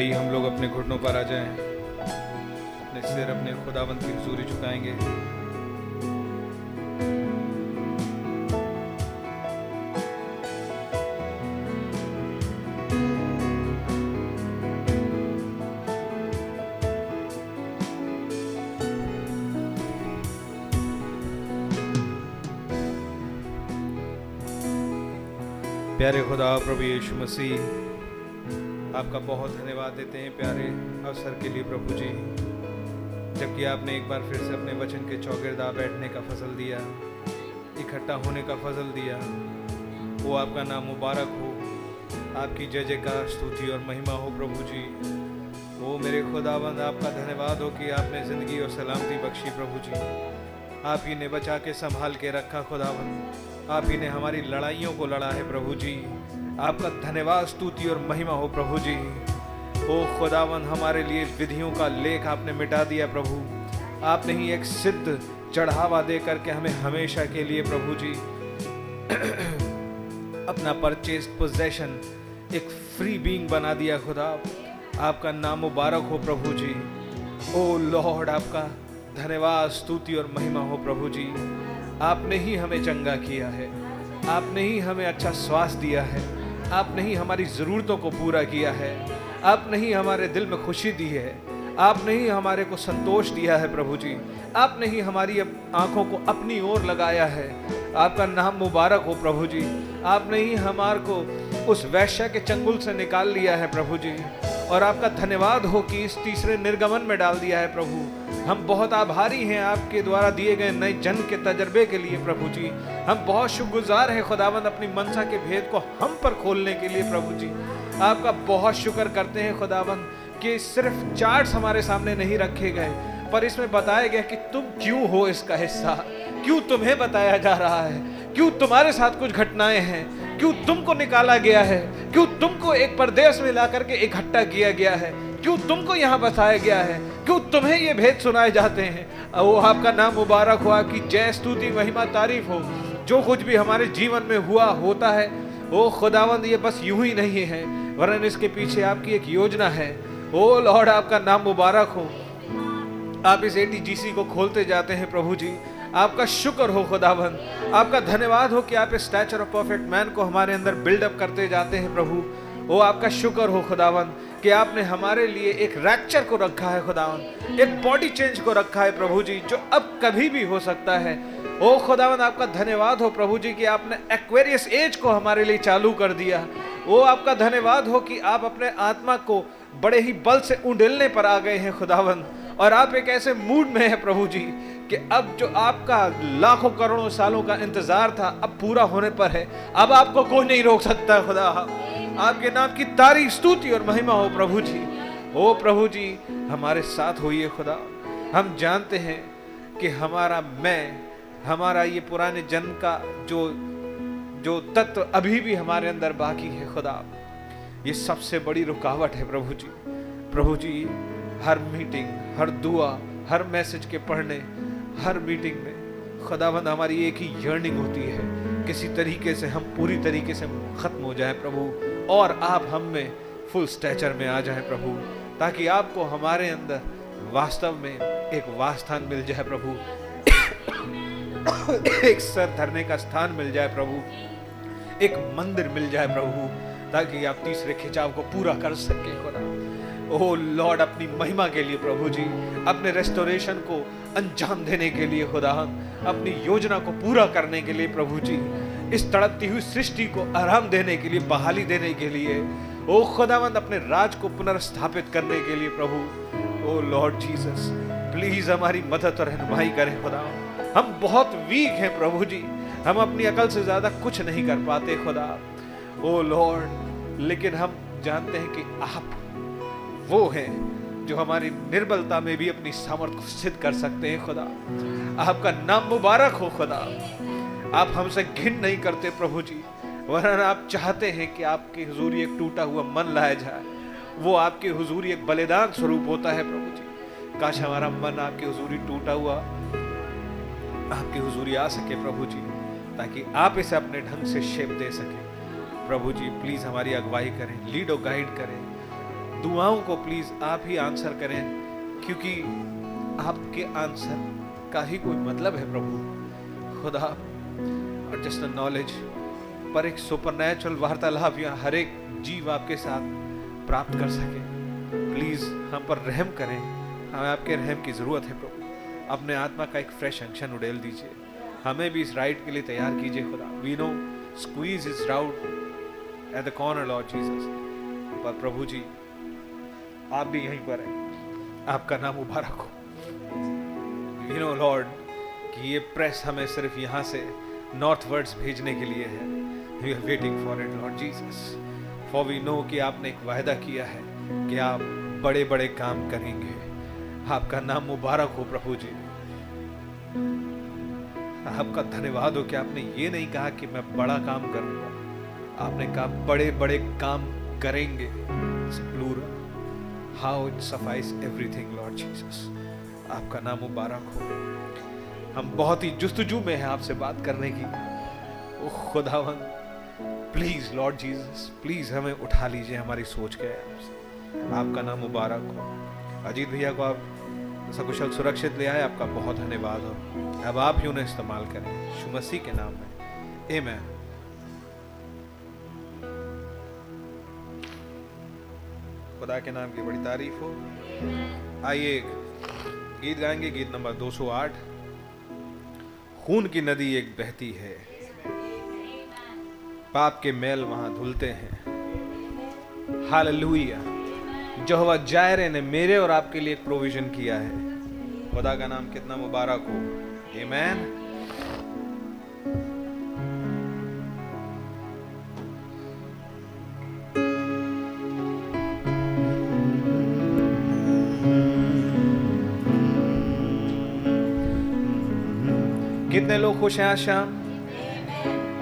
आइए हम लोग अपने घुटनों पर आ जाएँ। अपने सिर अपने खुदाबंद की हजूरी झुकाएँगे प्यारे खुदा, प्रभु यीशु मसीह आपका बहुत धन्यवाद देते हैं प्यारे अवसर के लिए प्रभु जी। जबकि आपने एक बार फिर से अपने वचन के चौगिरदा बैठने का फ़सल दिया, इकट्ठा होने का फ़सल दिया। वो आपका नाम मुबारक हो। आपकी जय जयकार, स्तुति और महिमा हो प्रभु जी। वो मेरे खुदाबंद, आपका धन्यवाद हो कि आपने ज़िंदगी और सलामती बख्शी प्रभु जी। आप ही ने बचा के संभाल के रखा खुदाबंद। आप ही ने हमारी लड़ाइयों को लड़ा है प्रभु जी। आपका धन्यवाद, स्तुति और महिमा हो प्रभु जी। ओ खुदावन हमारे लिए विधियों का लेख आपने मिटा दिया प्रभु। आपने ही एक सिद्ध चढ़ावा दे करके हमें हमेशा के लिए प्रभु जी, अपना परचेज पोजेशन एक फ्री बीइंग बना दिया खुदा। आपका नाम मुबारक हो प्रभु जी। ओ लॉर्ड, आपका धन्यवाद, स्तुति और महिमा हो प्रभु जी। आपने ही हमें चंगा किया है। आपने ही हमें अच्छा स्वास्थ्य दिया है। आपने ही हमारी ज़रूरतों को पूरा किया है। आपने ही हमारे दिल में खुशी दी है। आपने ही हमारे को संतोष दिया है, प्रभु जी। आपने ही हमारी आँखों को अपनी ओर लगाया है। आपका नाम मुबारक हो, प्रभु जी। आपने ही हमारे को उस वैश्य के चंगुल से निकाल लिया है, प्रभु जी। और आपका धन्यवाद हो कि इस तीसरे निर्गमन में डाल दिया है, प्रभु। हम बहुत आभारी हैं आपके द्वारा दिए गए नए जन्म के तजर्बे के लिए, प्रभु जी। हम बहुत शुक्रगुजार हैं खुदावंद अपनी मनसा के भेद को हम पर खोलने के लिए, प्रभु जी। आपका बहुत शुक्र करते हैं खुदावंद कि सिर्फ़ चार्ट्स हमारे सामने नहीं रखे गए, पर इसमें बताया गया कि तुम क्यों हो इसका हिस्सा? क्यों तुम्हें बताया जा रहा है? क्यों तुम्हारे साथ कुछ घटनाएँ हैं? क्यों तुमको निकाला गया है? क्यों तुमको एक प्रदेश में ला करके इकट्ठा किया गया है? क्यों तुमको यहाँ बसाया गया है? क्यों तुम्हें ये भेद सुनाए जाते हैं? वो आपका नाम मुबारक हो आपकी जय स्तुति, महिमा, तारीफ़ हो। जो कुछ भी हमारे जीवन में हुआ, होता है, वो खुदावंद ये बस यूँ ही नहीं है, वरन इसके पीछे आपकी एक योजना है। ओ लॉर्ड, आपका नाम मुबारक हो। आप इस एटीजीसी को खोलते जाते हैं प्रभु जी। आपका शुक्र हो खुदाबंद आपका धन्यवाद हो कि आप इस स्टैचर ऑफ़ परफेक्ट मैन को हमारे अंदर बिल्डअप करते जाते हैं प्रभु। वो आपका शुक्र हो खुदावन कि आपने हमारे लिए एक रैक्चर को रखा है, खुदावन। एक बॉडी चेंज को रखा है प्रभु जी जो अब कभी भी हो सकता है। ओ खुदावन, आपका धन्यवाद हो प्रभु जी कि आपने एक्वेरियस एज को हमारे लिए चालू कर दिया। वो आपका धन्यवाद हो कि आप अपने आत्मा को बड़े ही बल से उंडेलने पर आ गए हैं, खुदावन। और आप एक ऐसे मूड में है प्रभु जी कि अब जो आपका लाखों, करोड़ों सालों का इंतज़ार था, अब पूरा होने पर है। अब आपको कोई नहीं रोक सकता, खुदा। आपके नाम की तारीफ़ स्तुति और महिमा हो प्रभु जी ओ प्रभु जी हमारे साथ होइए खुदा। हम जानते हैं कि हमारा मैं, हमारा ये पुराने जन्म का जो जो तत्व अभी भी हमारे अंदर बाकी है खुदा। ये सबसे बड़ी रुकावट है प्रभु जी प्रभु जी हर मीटिंग, हर दुआ, हर मैसेज के पढ़ने, हर मीटिंग में खुदाबंद हमारी एक ही यर्निंग होती है। किसी तरीके से हम पूरी तरीके से खत्म हो जाए प्रभु। और आप हम में फुल स्टैचर में आ जाए प्रभु, ताकि आपको हमारे अंदर वास्तव में एक वास्थान मिल जाए प्रभु। एक सर धरने का स्थान मिल जाए प्रभु। एक मंदिर मिल जाए प्रभु, ताकि आप तीसरे खिंचाव को पूरा कर सके खुदा। ओ लॉर्ड अपनी महिमा के लिए प्रभु जी, अपने रेस्टोरेशन को अंजाम देने के लिए खुदा, अपनी योजना को पूरा करने के लिए प्रभु जी इस तड़पती हुई सृष्टि को आराम देने के लिए, बहाली देने के लिए, ओ खुदावंद अपने राज को पुनर्स्थापित करने के लिए प्रभु, ओ लॉर्ड जीसस, प्लीज़ हमारी मदद और रहनुमाई करें खुदा। हम बहुत वीक हैं प्रभु जी। हम अपनी अकल से ज़्यादा कुछ नहीं कर पाते खुदा। ओ लॉर्ड, लेकिन हम जानते हैं कि आप वो हैं जो हमारी निर्बलता में भी अपनी सामर्थ्य सिद्ध कर सकते हैं खुदा। आपका नाम मुबारक हो खुदा। आप हमसे घिन नहीं करते प्रभु जी वरन आप चाहते हैं कि आपकी हुजूरी एक टूटा हुआ मन लाया जाए। वो आपकी हुजूरी एक बलिदान स्वरूप होता है प्रभु जी काश हमारा मन आपकी हुजूरी टूटा हुआ, आपकी हुजूरी आ सके प्रभु जी ताकि आप इसे अपने ढंग से शेप दे सके। प्रभु जी प्लीज़ हमारी अगुवाई करें लीड और गाइड करें। दुआओं को प्लीज़ आप ही आंसर करें, क्योंकि आपके आंसर का ही कोई मतलब है प्रभु। खुदा और जस्ट नॉलेज पर एक सुपर नेचुरल वार्तालाप या हर एक जीव आपके साथ प्राप्त कर सके। प्लीज़ हम पर रहम करें। हमें आपके रहम की ज़रूरत है प्रभु। अपने आत्मा का एक फ्रेश अंशन उड़ेल दीजिए। हमें भी इस राइड के लिए तैयार कीजिए खुदा। We know squeeze is route at the corner Lord Jesus पर प्रभु जी, आप भी यहीं पर हैं। आपका नाम मुबारक हो। वी नो लॉर्ड कि ये प्रेस हमें सिर्फ़ यहाँ से नॉर्थ वर्ड्स भेजने के लिए है। We are waiting for it Lord Jesus for we know कि आपने एक वायदा किया है कि आप बड़े बड़े काम करेंगे। आपका नाम मुबारक हो, प्रभु जी। आपका धन्यवाद हो कि आपने ये नहीं कहा कि मैं बड़ा काम करूँगा। आपने कहा बड़े बड़े काम करेंगे। How it suffices everything Lord Jesus आपका नाम मुबारक हो। हम बहुत ही जुस्तजू में हैं आपसे बात करने की। ओ खुदावन प्लीज़ लॉर्ड जीसस प्लीज़ हमें उठा लीजिए हमारी सोच के आपका नाम मुबारक हो। अजीत भैया को आप सकुशल सुरक्षित ले आए, आपका बहुत धन्यवाद हो। अब आप ही उन्हें इस्तेमाल करें। शुमसी के नाम में। ए मैं खुदा के नाम की बड़ी तारीफ़ हो। आइए गीत गाएँगे, गीत नंबर 208 खून की नदी एक बहती है। पाप के मैल वहाँ धुलते हैं। हाल लुहिया जहवा जायरे ने मेरे और आपके लिए एक प्रोविज़न किया है। खुदा का नाम कितना मुबारक हो। मैन लोग खुश हैं आज शाम?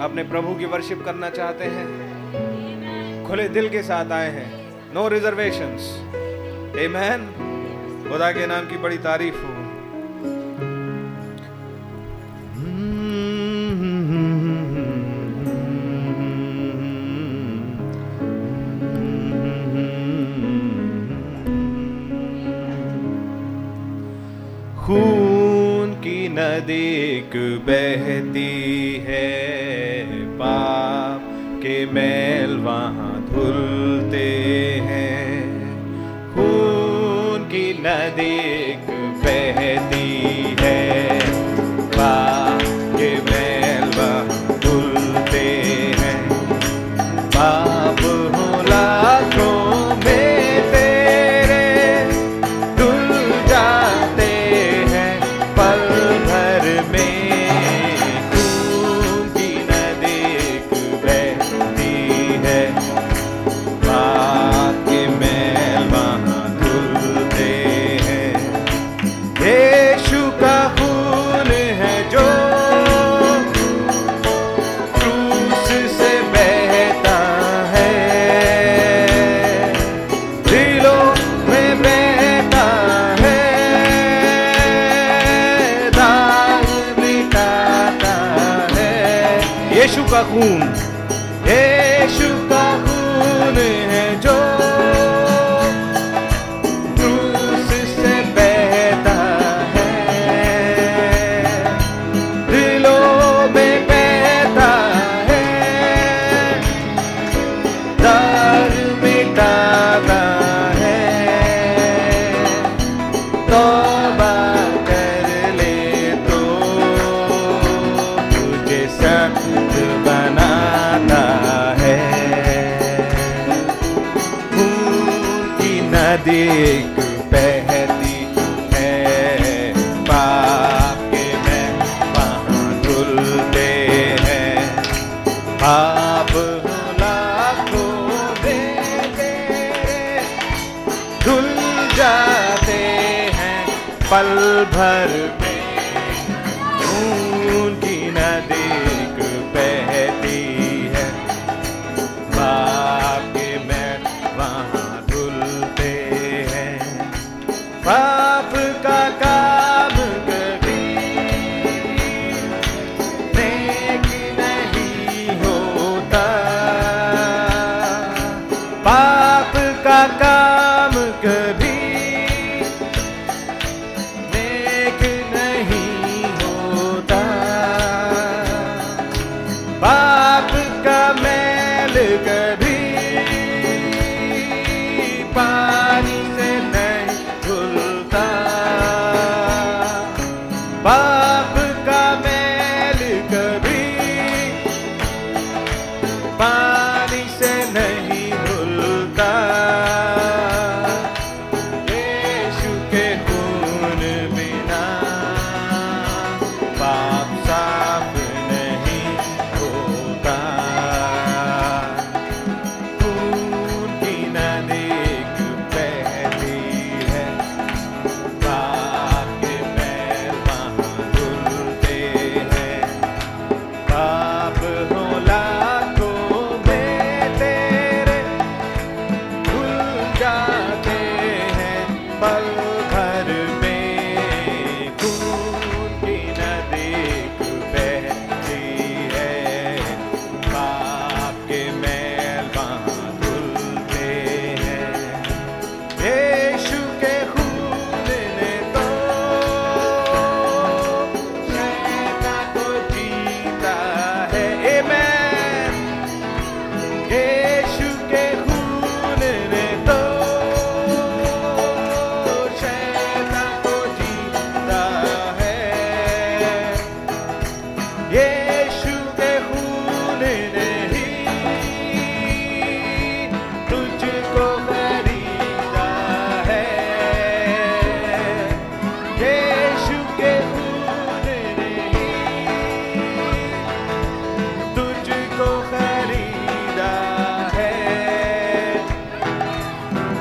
अपने प्रभु की वर्शिप करना चाहते हैं? खुले दिल के साथ आए हैं। नो रिजर्वेशंस मैन खुदा के नाम की बड़ी तारीफ़ हो। बहती है पाप के मैल वहाँ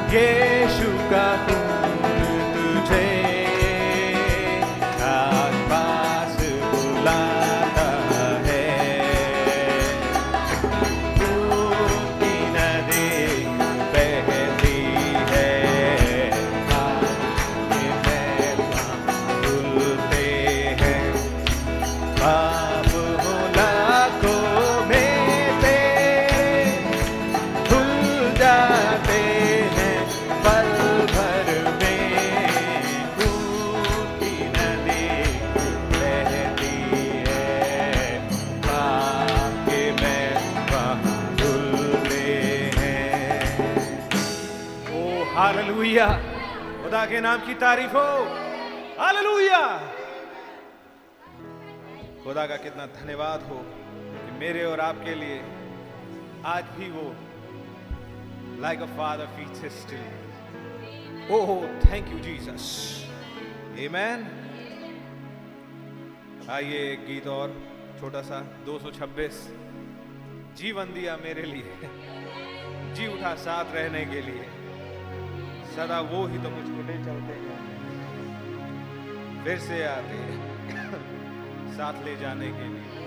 again. के नाम की तारीफ़ हो। हालेलुया। खुदा का कितना धन्यवाद हो कि मेरे और आपके लिए आज भी वो like a father feeds his oh thank you Jesus amen आइए एक गीत और, छोटा सा 226 जीवन दिया मेरे लिए। जी उठा साथ रहने के लिए। सदा वो ही तो मुझको ले चलते हैं। फिर से आते साथ ले जाने के लिए।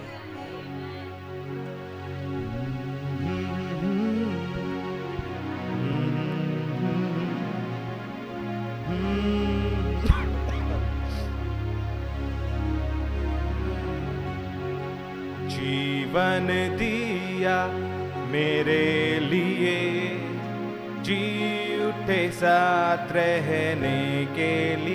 साथ रहने के लिए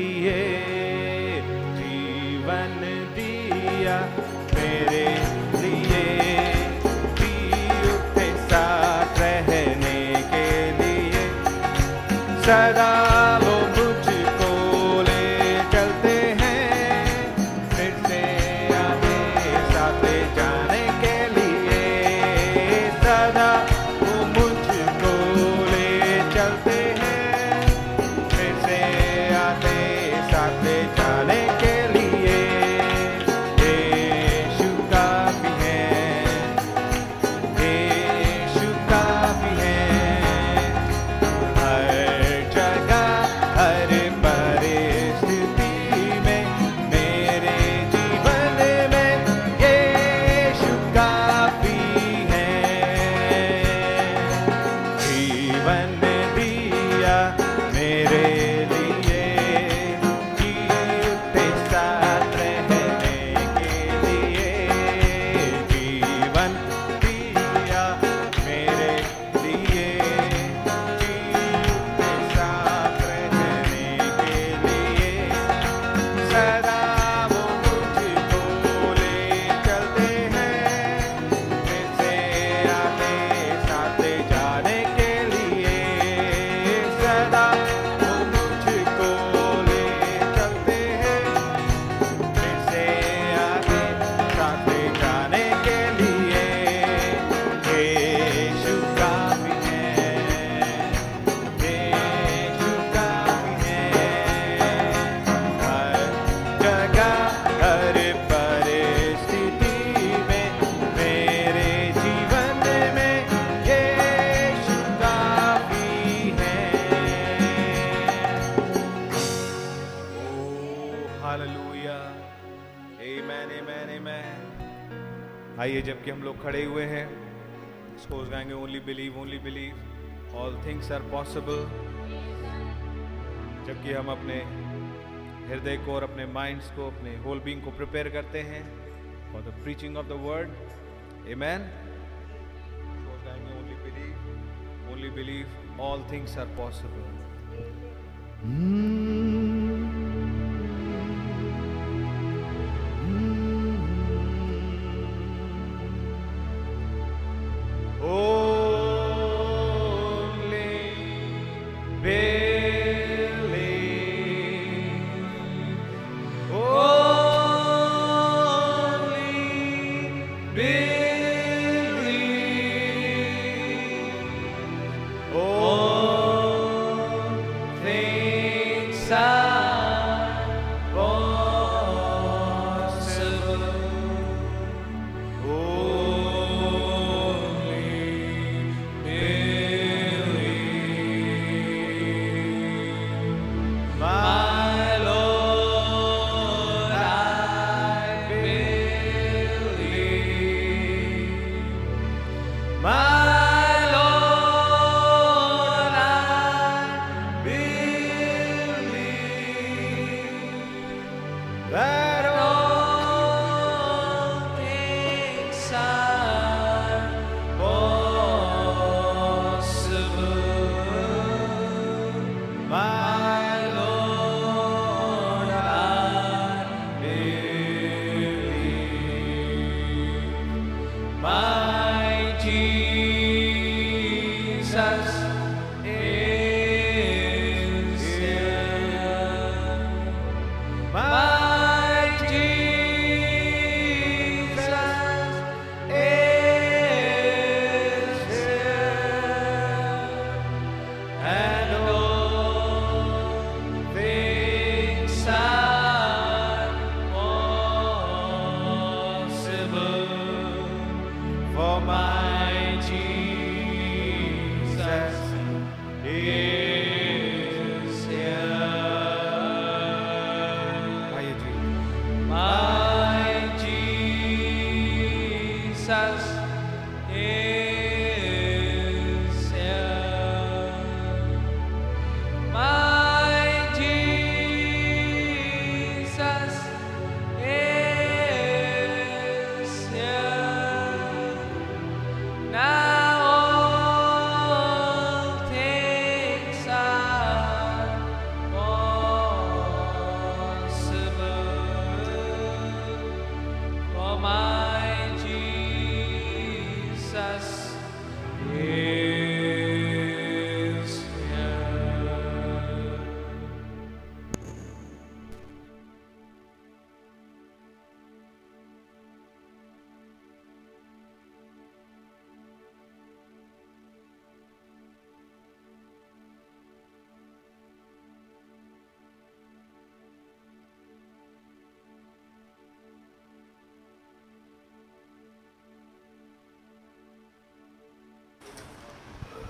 ऑल थिंग्स आर पॉसिबल जबकि हम अपने हृदय को और अपने माइंड्स को अपने होल बींग को प्रिपेयर करते हैं for the preaching of the word amen only believe only believe all things are possible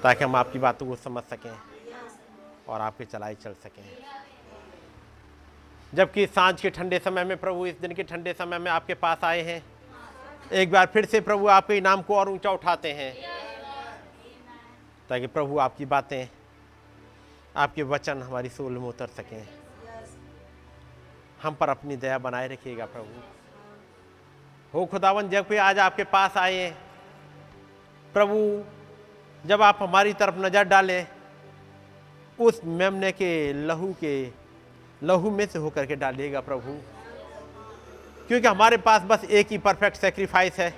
ताकि हम आपकी बातों को समझ सकें और आपके चलाई चल सकें। जबकि साँझ के ठंडे समय में प्रभु इस दिन के ठंडे समय में आपके पास आए हैं। एक बार फिर से प्रभु आपके इनाम को और ऊँचा उठाते हैं। ताकि प्रभु आपकी बातें, आपके वचन हमारी सोल में उतर सकें। हम पर अपनी दया बनाए रखिएगा प्रभु। हो खुदावन, जब भी आज आपके पास आए प्रभु जब आप हमारी तरफ़ नज़र डालें, उस मेमने के लहू के, लहू में से होकर के डालिएगा प्रभु। क्योंकि हमारे पास बस एक ही परफेक्ट सेक्रीफाइस है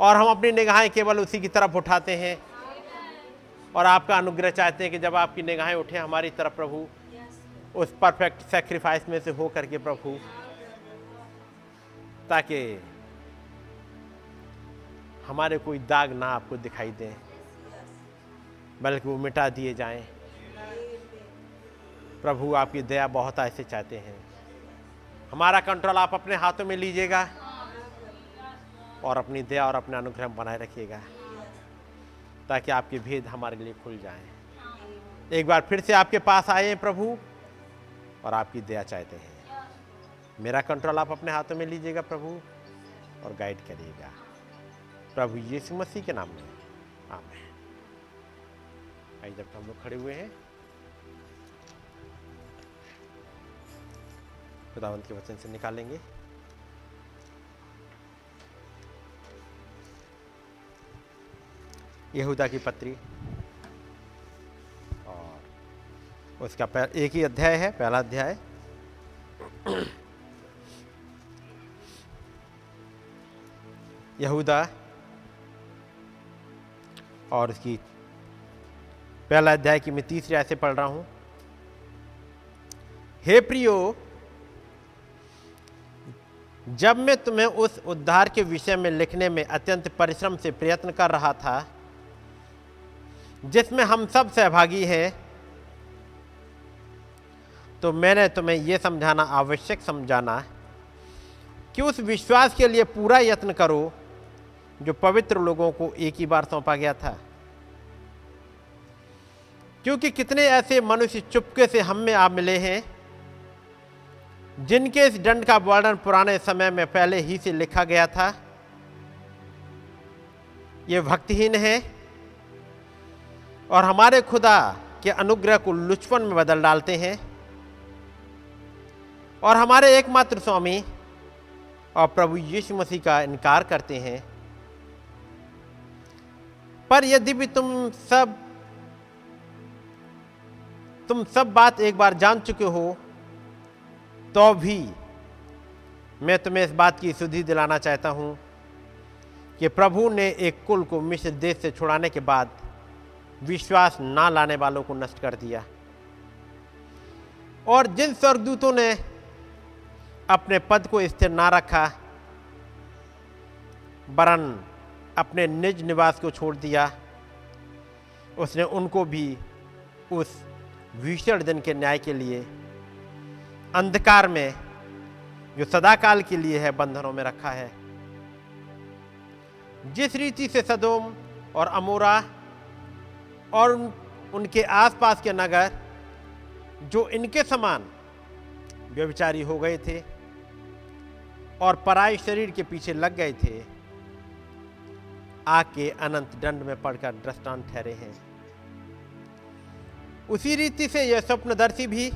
और हम अपनी निगाहें केवल उसी की तरफ़ उठाते हैं। और आपका अनुग्रह चाहते हैं कि जब आपकी निगाहें उठे हमारी तरफ़ प्रभु, उस परफेक्ट सेक्रीफाइस में से होकर के प्रभु, ताकि हमारे कोई दाग ना आपको दिखाई दें, बल्कि वो मिटा दिए जाएँ। प्रभु, आपकी दया बहुत ऐसे चाहते हैं। हमारा कंट्रोल आप अपने हाथों में लीजिएगा और अपनी दया और अपना अनुग्रह बनाए रखिएगा, ताकि आपके भेद हमारे लिए खुल जाएँ। एक बार फिर से आपके पास आए हैं प्रभु और आपकी दया चाहते हैं। मेरा कंट्रोल आप अपने हाथों में लीजिएगा प्रभु और गाइड करिएगा। प्रभु यीशु मसीह के नाम में। आमेन। आइए जब हम लोग खड़े हुए हैं। खुदावंत के वचन से निकालेंगे। यहूदा की पत्री। और उसका एक ही अध्याय है, पहला अध्याय। यहूदा और उसकी पहला अध्याय की मैं तीसरे ऐसे पढ़ रहा हूँ। हे प्रियो, जब मैं तुम्हें उस उद्धार के विषय में लिखने में अत्यंत परिश्रम से प्रयत्न कर रहा था, जिसमें हम सब सहभागी हैं तो मैंने तुम्हें यह समझाना आवश्यक समझाना कि उस विश्वास के लिए पूरा यत्न करो जो पवित्र लोगों को एक ही बार सौंपा गया था। क्योंकि कितने ऐसे मनुष्य चुपके से हम में आ मिले हैं, जिनके इस दंड का वर्णन पुराने समय में पहले ही से लिखा गया था। ये भक्तिहीन है और हमारे खुदा के अनुग्रह को लुचपन में बदल डालते हैं। और हमारे एकमात्र स्वामी और प्रभु यीशु मसीह का इनकार करते हैं। पर यदि भी तुम सब तुम सब बात एक बार जान चुके हो तो भी मैं तुम्हें इस बात की सुधि दिलाना चाहता हूँ कि प्रभु ने एक कुल को मिश्र देश से छुड़ाने के बाद विश्वास ना लाने वालों को नष्ट कर दिया। और जिन स्वर्गदूतों ने अपने पद को स्थिर ना रखा, वरन अपने निज निवास को छोड़ दिया। उसने उनको भी उस भीषण दिन के न्याय के लिए अंधकार में जो सदाकाल के लिए है बंधनों में रखा है। जिस रीति से सदोम और अमोरा और उन, उनके आसपास के नगर जो इनके समान व्यविचारी हो गए थे और पराय शरीर के पीछे लग गए थे आके अनंत दंड में पड़कर दृष्टांत ठहरे हैं। उसी रीति से यह स्वप्नदर्शी भी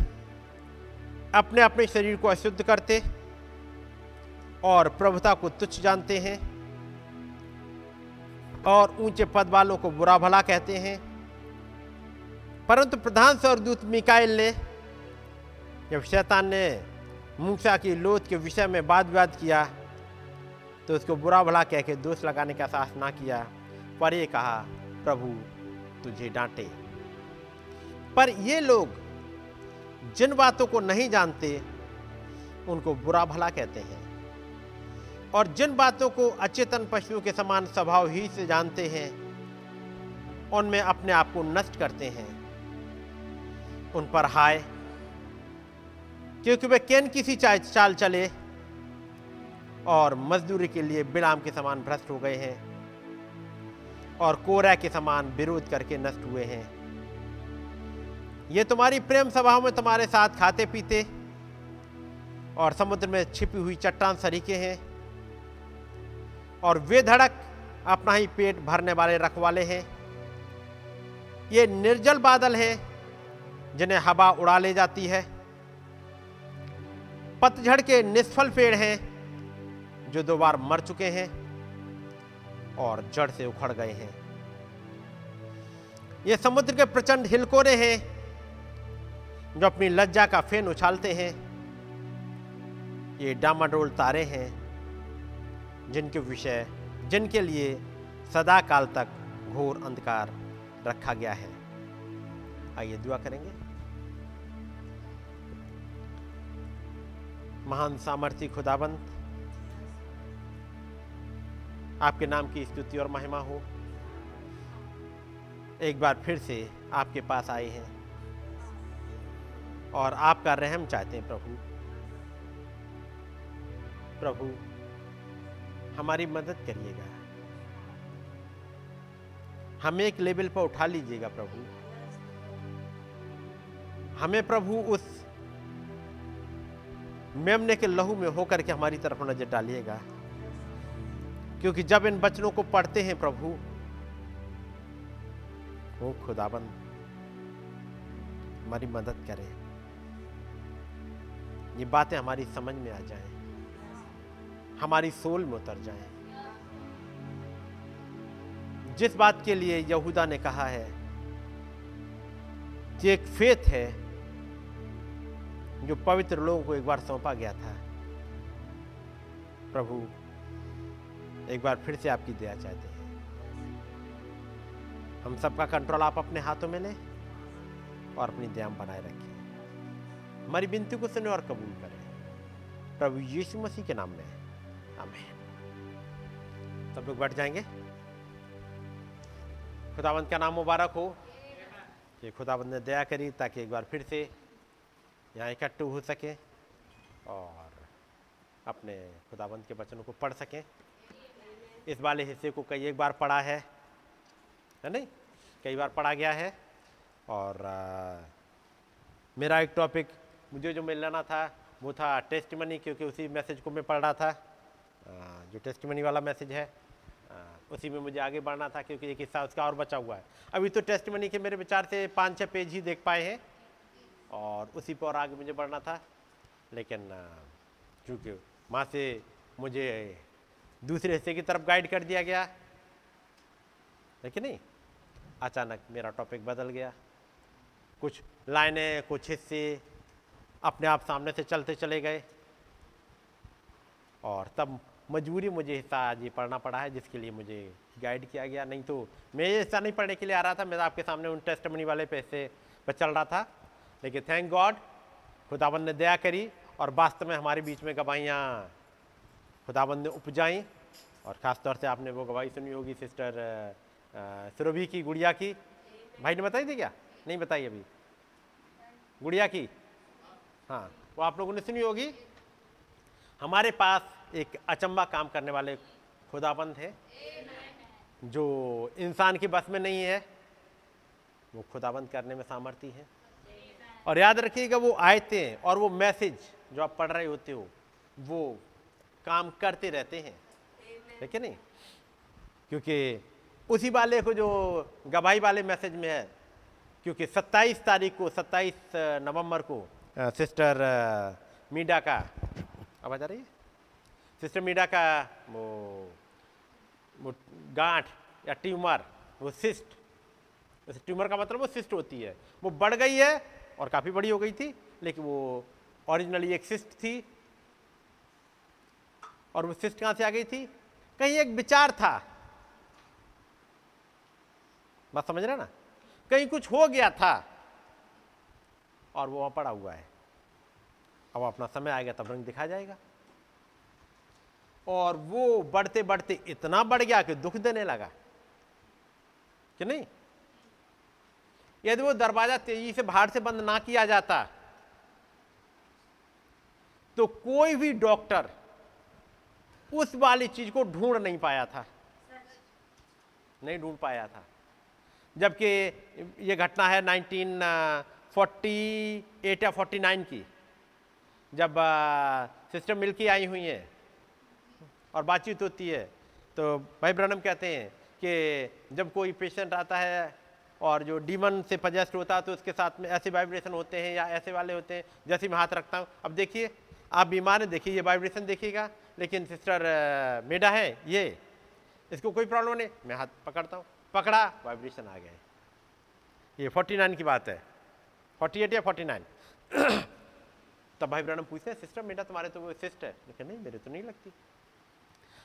अपने अपने शरीर को अशुद्ध करते और प्रभुता को तुच्छ जानते हैं और ऊँचे पद वालों को बुरा भला कहते हैं। परंतु प्रधान स्वर्गदूत मिकाइल ने जब शैतान ने मूसा की लोथ के विषय में वाद विवाद किया तो उसको बुरा भला कह के दोष लगाने का साहस ना किया, पर ये कहा, प्रभु, तुझे डांटे। पर ये लोग जिन बातों को नहीं जानते, उनको बुरा भला कहते हैं। और जिन बातों को अचेतन पशुओं के समान स्वभाव ही से जानते हैं, उनमें अपने आप को नष्ट करते हैं। उन पर हाय, क्योंकि वे कैन किसी चाल चले। और मजदूरी के लिए बिलाम के समान भ्रष्ट हो गए हैं और कोरा के समान विरोध करके नष्ट हुए हैं। ये तुम्हारी प्रेम सभाओं में तुम्हारे साथ खाते पीते और समुद्र में छिपी हुई चट्टान सरीके हैं और वे धड़क अपना ही पेट भरने वाले रखवाले हैं। ये निर्जल बादल हैं जिन्हें हवा उड़ा ले जाती है। पतझड़ के निष्फल पेड़ हैं। जो दो बार मर चुके हैं और जड़ से उखड़ गए हैं। ये समुद्र के प्रचंड हिलकोरे हैं जो अपनी लज्जा का फेन उछालते हैं। ये डामाडोल तारे हैं जिनके विषय, जिनके लिए सदा काल तक घोर अंधकार रखा गया है। आइए दुआ करेंगे। महान सामर्थ्य खुदाबंद आपके नाम की स्तुति और महिमा हो। एक बार फिर से आपके पास आए हैं और आपका रहम चाहते हैं, प्रभु। प्रभु, हमारी मदद करिएगा। हमें एक लेवल पर उठा लीजिएगा, प्रभु। हमें, प्रभु, उस मेमने के लहू में होकर के हमारी तरफ़ नज़र डालिएगा। क्योंकि जब इन बचनों को पढ़ते हैं प्रभु, वो खुदाबंद हमारी मदद करें। ये बातें हमारी समझ में आ जाएँ। हमारी सोल में उतर जाएँ। जिस बात के लिए यहूदा ने कहा है, कि एक फेथ है जो पवित्र लोगों को एक बार सौंपा गया था। प्रभु एक बार फिर से आपकी दया चाहते हैं। हम सबका कंट्रोल आप अपने हाथों में लें और अपनी दया बनाए रखें। हमारी बिनती को सुने और कबूल करें। प्रभु यीशु मसीह के नाम में। आमेन। सब लोग बैठ जाएँगे। खुदावंत का नाम मुबारक हो कि खुदावंत ने दया करी ताकि एक बार फिर से यहाँ इकट्ठे हो सकें और अपने खुदाबंद के वचनों को पढ़ सकें। इस वाले हिस्से को कई एक बार पढ़ा है है नहीं? कई बार पढ़ा गया है। और आ, मेरा एक टॉपिक मुझे जो मिलना था वो था टेस्ट मनी क्योंकि उसी मैसेज को मैं पढ़ रहा था। आ, जो टेस्ट मनी वाला मैसेज है आ, उसी में मुझे आगे बढ़ना था क्योंकि एक हिस्सा उसका और बचा हुआ है। अभी तो टेस्ट मनी के मेरे विचार से पाँच छः पेज ही देख पाए हैं और उसी पर आगे मुझे बढ़ना था। लेकिन चूँकि वहाँ से मुझे दूसरे हिस्से की तरफ़ गाइड कर दिया गया। है कि नहीं? अचानक मेरा टॉपिक बदल गया। कुछ लाइनें, कुछ हिस्से अपने आप सामने से चलते चले गए। और तब मजबूरी मुझे हिस्सा आज ये पढ़ना पड़ा है, जिसके लिए मुझे गाइड किया गया। नहीं तो मैं ये हिस्सा नहीं पढ़ने के लिए आ रहा था, मैं आपके सामने उन टेस्ट मनी वाले पैसे पर चल रहा था। लेकिन थैंक गॉड खुदावन ने दया करी और वास्तव में हमारे बीच में गवाहियाँ खुदाबंद ने उपजाई और ख़ास तौर से आपने वो गवाही सुनी होगी सिस्टर सुरभि की, गुड़िया की। भाई ने बताई थी क्या? नहीं बताई अभी। गुड़िया की? हाँ वो आप लोगों ने सुनी होगी। हमारे पास एक अचंबा काम करने वाले खुदाबंद है, जो इंसान की बस में नहीं है, वो खुदाबंद करने में सामर्थ्य है। और याद रखिएगा वो आयते और वो मैसेज जो आप पढ़ रहे होते हो, वो काम करते रहते हैं। ठीक है कि नहीं? क्योंकि उसी वाले को जो गवाही वाले मैसेज में है क्योंकि 27 तारीख को 27 नवंबर को सिस्टर मीडा का आवाज़ आ रही है? सिस्टर मीडा का वो वो गांठ या ट्यूमर वो सिस्ट ट्यूमर का मतलब वो सिस्ट होती है। वो बढ़ गई है और काफ़ी बड़ी हो गई थी लेकिन वो ओरिजिनली एक सिस्ट थी और वो सिस्ट कहाँ से आ गई थी? कहीं एक विचार था। बात समझ रहे ना? कहीं कुछ हो गया था और वो वहाँ पड़ा हुआ है। अब अपना समय आएगा तब रंग दिखा जाएगा। और वो बढ़ते बढ़ते इतना बढ़ गया कि दुख देने लगा। कि नहीं? यदि वो दरवाज़ा तेज़ी से बाहर से बंद ना किया जाता तो कोई भी डॉक्टर उस वाली चीज़ को ढूंढ नहीं पाया था। नहीं ढूंढ पाया था। जबकि ये घटना है 1948 या 49 की, जब सिस्टर मिल्की आई हुई हैं और बातचीत होती है तो भाई ब्रनम कहते हैं कि जब कोई पेशेंट आता है और जो डीमन से पजेस्ट होता है तो उसके साथ में ऐसे वाइब्रेशन होते हैं या ऐसे वाले होते हैं, जैसे मैं हाथ रखता हूँ। अब देखिए, आप बीमार हैं, देखिए ये वाइब्रेशन देखिएगा। लेकिन सिस्टर मेडा है, ये। इसको कोई प्रॉब्लम नहीं। मैं हाथ पकड़ता हूँ। पकड़ा वाइब्रेशन आ गए ये 49 की बात है। 48 या 49 तब भाई ब्रहण पूछते हैं, सिस्टर मेडा तुम्हारे तो वो सिस्ट है? लेकिन नहीं, मेरे तो नहीं लगती।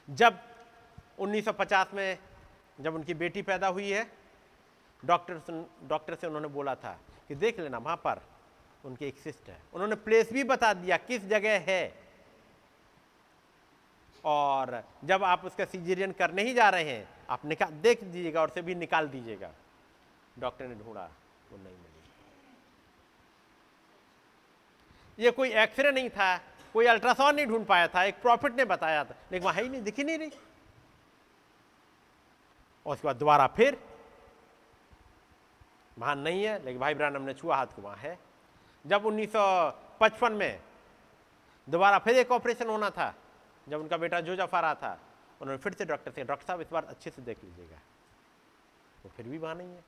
जब 1950 में जब उनकी बेटी पैदा हुई है डॉक्टर डॉक्टर से उन्होंने बोला था कि देख लेना, वहाँ पर उनकी एक सिस्ट है। उन्होंने प्लेस भी बता दिया, किस जगह है? और जब आप उसका सीजेरियन करने ही जा रहे हैं, आप निकाल देख दीजिएगा और से भी निकाल दीजिएगा। डॉक्टर ने ढूंढा, वो नहीं मिली। ये कोई एक्सरे नहीं था, कोई अल्ट्रासाउंड नहीं ढूंढ पाया था, एक प्रॉफिट ने बताया था, लेकिन वहाँ ही नहीं, दिखी नहीं रही। और उसके बाद दोबारा फिर, वहाँ नहीं है, लेकिन भाई ब्रानम ने छुआ हाथ को वहाँ है। जब 1955 में दोबारा फिर एक ऑपरेशन होना था जब उनका बेटा जोजफ आ रहा था, उन्होंने फिर से डॉक्टर से डॉक्टर साहब, इस बार अच्छे से देख लीजिएगा। वो फिर भी वहाँ नहीं है।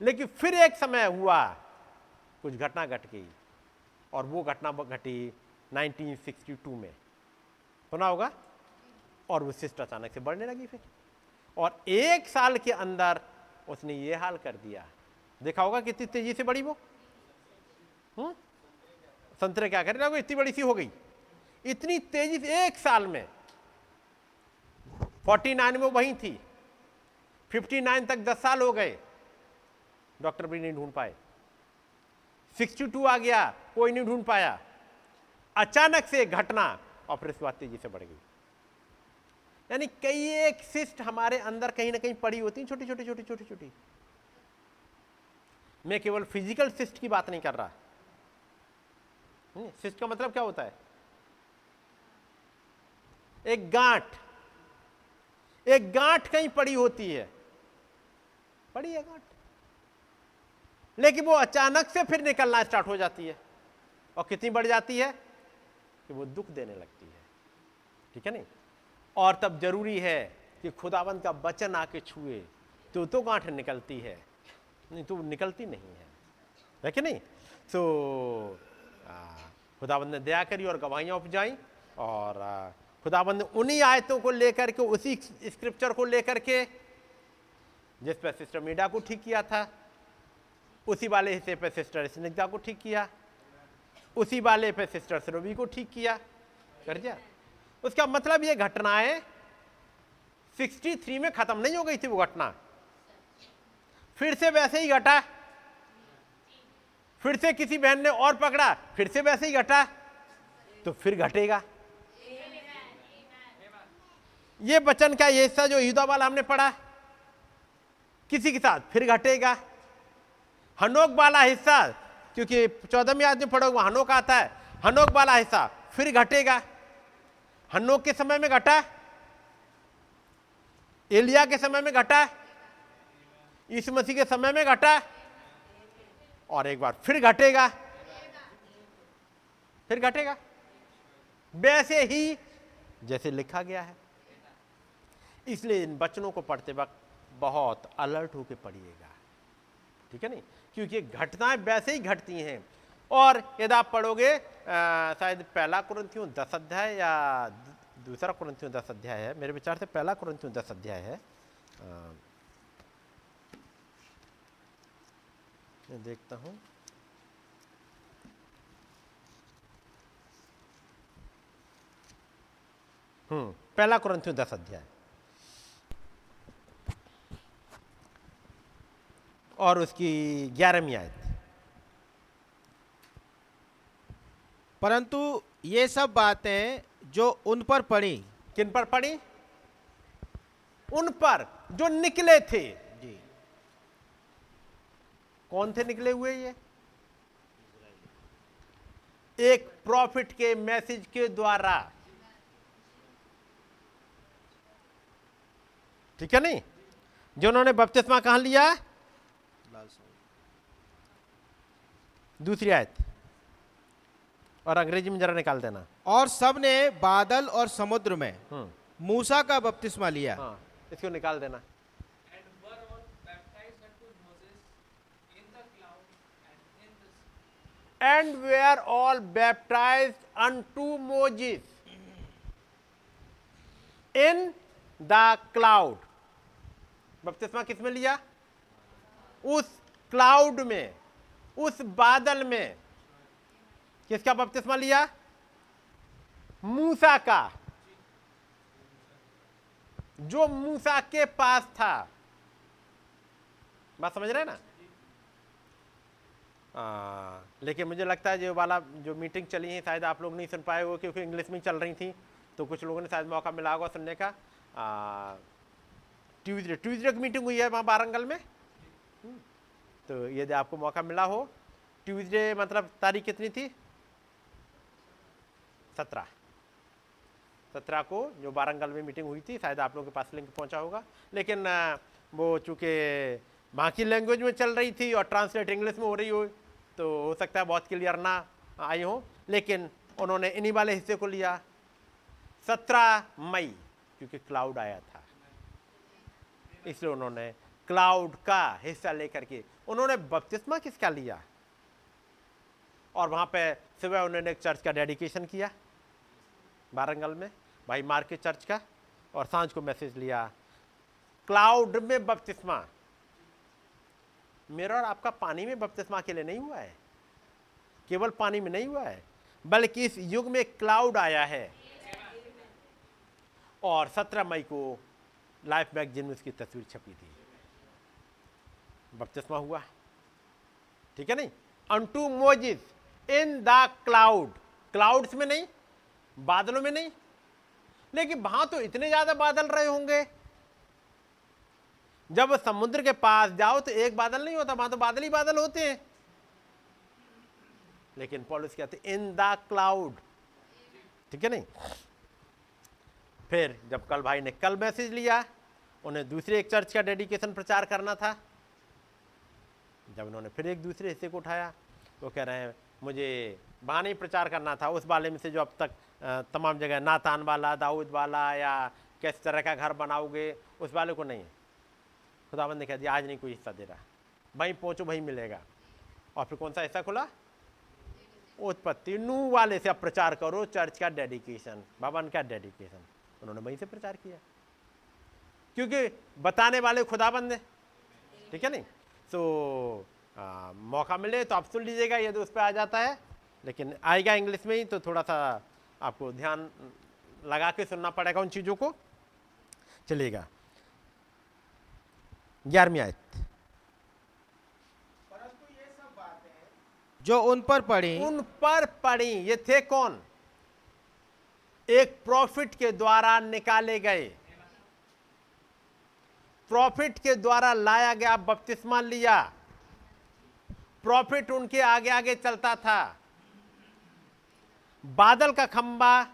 लेकिन फिर एक समय हुआ, कुछ घटना घट गई, और वो घटना घटी 1962 में। सुना होगा? और वो सिस्ट अचानक से बढ़ने लगी फिर। और एक साल के अंदर उसने ये हाल कर दिया। देखा होगा कितनी तेज़ी से बढ़ी वो? हम्म संतरे क्या करें ना इतनी बड़ी सी हो गई। इतनी तेज़ी से एक साल में। 49 में वही थी। 59 तक 10 साल हो गए। डॉक्टर भी नहीं ढूंढ पाए। 62 आ गया, कोई नहीं ढूंढ पाया। अचानक से घटना और फिर इसके तेज़ी से बढ़ गई। यानी कई एक सिस्ट हमारे अंदर कहीं ना कहीं पड़ी होती छोटी छोटी छोटी छोटी छोटी। मैं केवल फ़िज़िकल सिस्ट की बात नहीं कर रहा। सिस्ट का मतलब क्या होता है? एक गांठ एक गांठ कहीं पड़ी होती है। पड़ी है गांठ। लेकिन वो अचानक से फिर निकलना स्टार्ट हो जाती है। और कितनी बढ़ जाती है? कि वो दुख देने लगती है। ठीक है नहीं? और तब ज़रूरी है कि खुदावंत का वचन आके छुए तो तो गांठ निकलती है। नहीं तो निकलती नहीं है। है कि नहीं? तो खुदाबंद ने दया करी और गवाहियाँ उपजाई और खुदाबंद उन्हीं आयतों को लेकर के, उसी स्क्रिप्चर को लेकर के, जिस पर सिस्टर मीडा को ठीक किया था, उसी वाले हिस्से पे सिस्टर स्निग्धा को ठीक किया, उसी वाले पे सिस्टर सरोवी को ठीक किया। कर दिया? उसका मतलब ये घटनाएँ 63 में खत्म नहीं हो गई थी वो घटना। फिर से वैसे ही घटा। फिर से किसी बहन ने और पकड़ा, फिर से वैसे ही घटा। तो फिर घटेगा। ये बचन का ये हिस्सा जो युद्धा वाला हमने पढ़ा किसी के साथ फिर घटेगा। हनोक वाला हिस्सा, क्योंकि चौदहवीं आदमी पढ़ोगे हनोक आता है, हनोक वाला हिस्सा फिर घटेगा। हनोक के समय में घटा? एलिया के समय में घटा? इस मसीह के समय में घटा? और एक बार फिर घटेगा। फिर घटेगा। वैसे ही जैसे लिखा गया है। इसलिए इन बचनों को पढ़ते वक्त बहुत अलर्ट होकर पढ़िएगा। ठीक है नहीं? क्योंकि घटनाएँ वैसे ही घटती हैं। और यदि आप पढ़ोगे शायद पहला कुरंथियों दस अध्याय या दूसरा कुरंथियों दस अध्याय है। मेरे विचार से पहला कुरंथियों दस अध्याय है। आ, मैं देखता हूँ। हम्म पहला कुरंथियों दस अध्याय। और उसकी ग्यारहवीं आयत। परंतु ये सब बातें जो उन पर पड़ी, किन पर पड़ी? उन पर, जो निकले थे। जी। कौन थे निकले हुए ये? एक प्रॉफिट के मैसेज के द्वारा। ठीक है नहीं? जो उन्होंने बपतिस्मा कहाँ लिया? दूसरी आयत। और अंग्रेज़ी में जरा निकाल देना। और सबने बादल और समुद्र में हम्म। मूसा का बपतिस्मा लिया। हाँ, इसको निकाल देना। And we are all baptized unto Moses in the cloud बपतिस्मा किसमें लिया? उस क्लाउड में। उस बादल में। किसका बपतिस्मा लिया? मूसा का। जो मूसा के पास था। बात समझ रहे हैं ना? आ, लेकिन मुझे लगता है जो वाला जो मीटिंग चली है शायद आप लोग नहीं सुन पाए हो क्योंकि इंग्लिश में चल रही थी तो कुछ लोगों ने शायद मौका मिला होगा सुनने का। ट्यूजडे ट्यूजडे की मीटिंग हुई है वहाँ बारंगल में। तो यदि आपको मौका मिला हो ट्यूजडे मतलब तारीख कितनी थी? सत्रह। सत्रह को जो बारंगल में मीटिंग हुई थी, शायद आप लोगों के पास लिंक पहुँचा होगा। लेकिन वो चूँकि वहाँ की लैंग्वेज में चल रही थी और ट्रांसलेट इंग्लिश में हो रही हो तो हो सकता है बहुत क्लियर ना आई हो। लेकिन उन्होंने इन्हीं वाले हिस्से को लिया। सत्रह मई, क्योंकि क्लाउड आया था। इसलिए उन्होंने क्लाउड का हिस्सा लेकर के। उन्होंने बपतिस्मा किसका लिया? और वहाँ पे सुबह उन्होंने एक चर्च का डेडिकेशन किया वारंगल में, भाई मार्केट चर्च का, और साँझ को मैसेज लिया, क्लाउड में बपतिस्मा। मेरा और आपका पानी में बपतिस्मा के लिए नहीं हुआ है। केवल पानी में नहीं हुआ है, बल्कि इस युग में क्लाउड आया है। और 17 मई को लाइफ मैगजीन में उसकी तस्वीर छपी थी। बपतिस्मा हुआ। ठीक है नहीं? Unto Moses in the cloud clouds में नहीं, बादलों में नहीं। लेकिन वहाँ तो इतने ज़्यादा बादल रहे होंगे। जब समुद्र के पास जाओ तो एक बादल नहीं होता, वहाँ तो बादल ही बादल होते हैं। लेकिन पॉलिस कहते इन द क्लाउड ठीक है नहीं? फिर जब कल भाई ने कल मैसेज लिया, उन्हें दूसरे एक चर्च का डेडिकेशन प्रचार करना था। जब उन्होंने फिर एक दूसरे हिस्से को उठाया, वो कह रहे हैं, मुझे नहीं प्रचार करना था, उस वाले में से जो अब तक तमाम जगह नातान वाला दाऊद वाला या किस तरह का घर बनाओगे, उस वाले को नहीं खुदाबंद ने कह दिया, आज नहीं कोई हिस्सा दे रहा, वहीं पहुँचो, वहीं मिलेगा। और फिर कौन सा हिस्सा खुला? उत्पत्ति। नू वाले से अब प्रचार करो, चर्च का डेडिकेशन, भवन का डेडिकेशन। उन्होंने वहीं से प्रचार किया। क्योंकि बताने वाले खुदाबंद ठीक है नहीं? तो आ, मौका मिले तो आप सुन लीजिएगा यदि उस पर आ जाता है। लेकिन आएगा इंग्लिश में ही तो थोड़ा सा आपको ध्यान लगा के सुनना पड़ेगा उन चीज़ों को। चलिएगा। ग्यारहवीं आयत। जो उन पर पड़ी उन पर पड़ी ये थे कौन? एक प्रॉफिट के द्वारा निकाले गए। प्रॉफिट के द्वारा लाया गया बपतिस्मा लिया। प्रॉफिट उनके आगे आगे चलता था। बादल का खंबा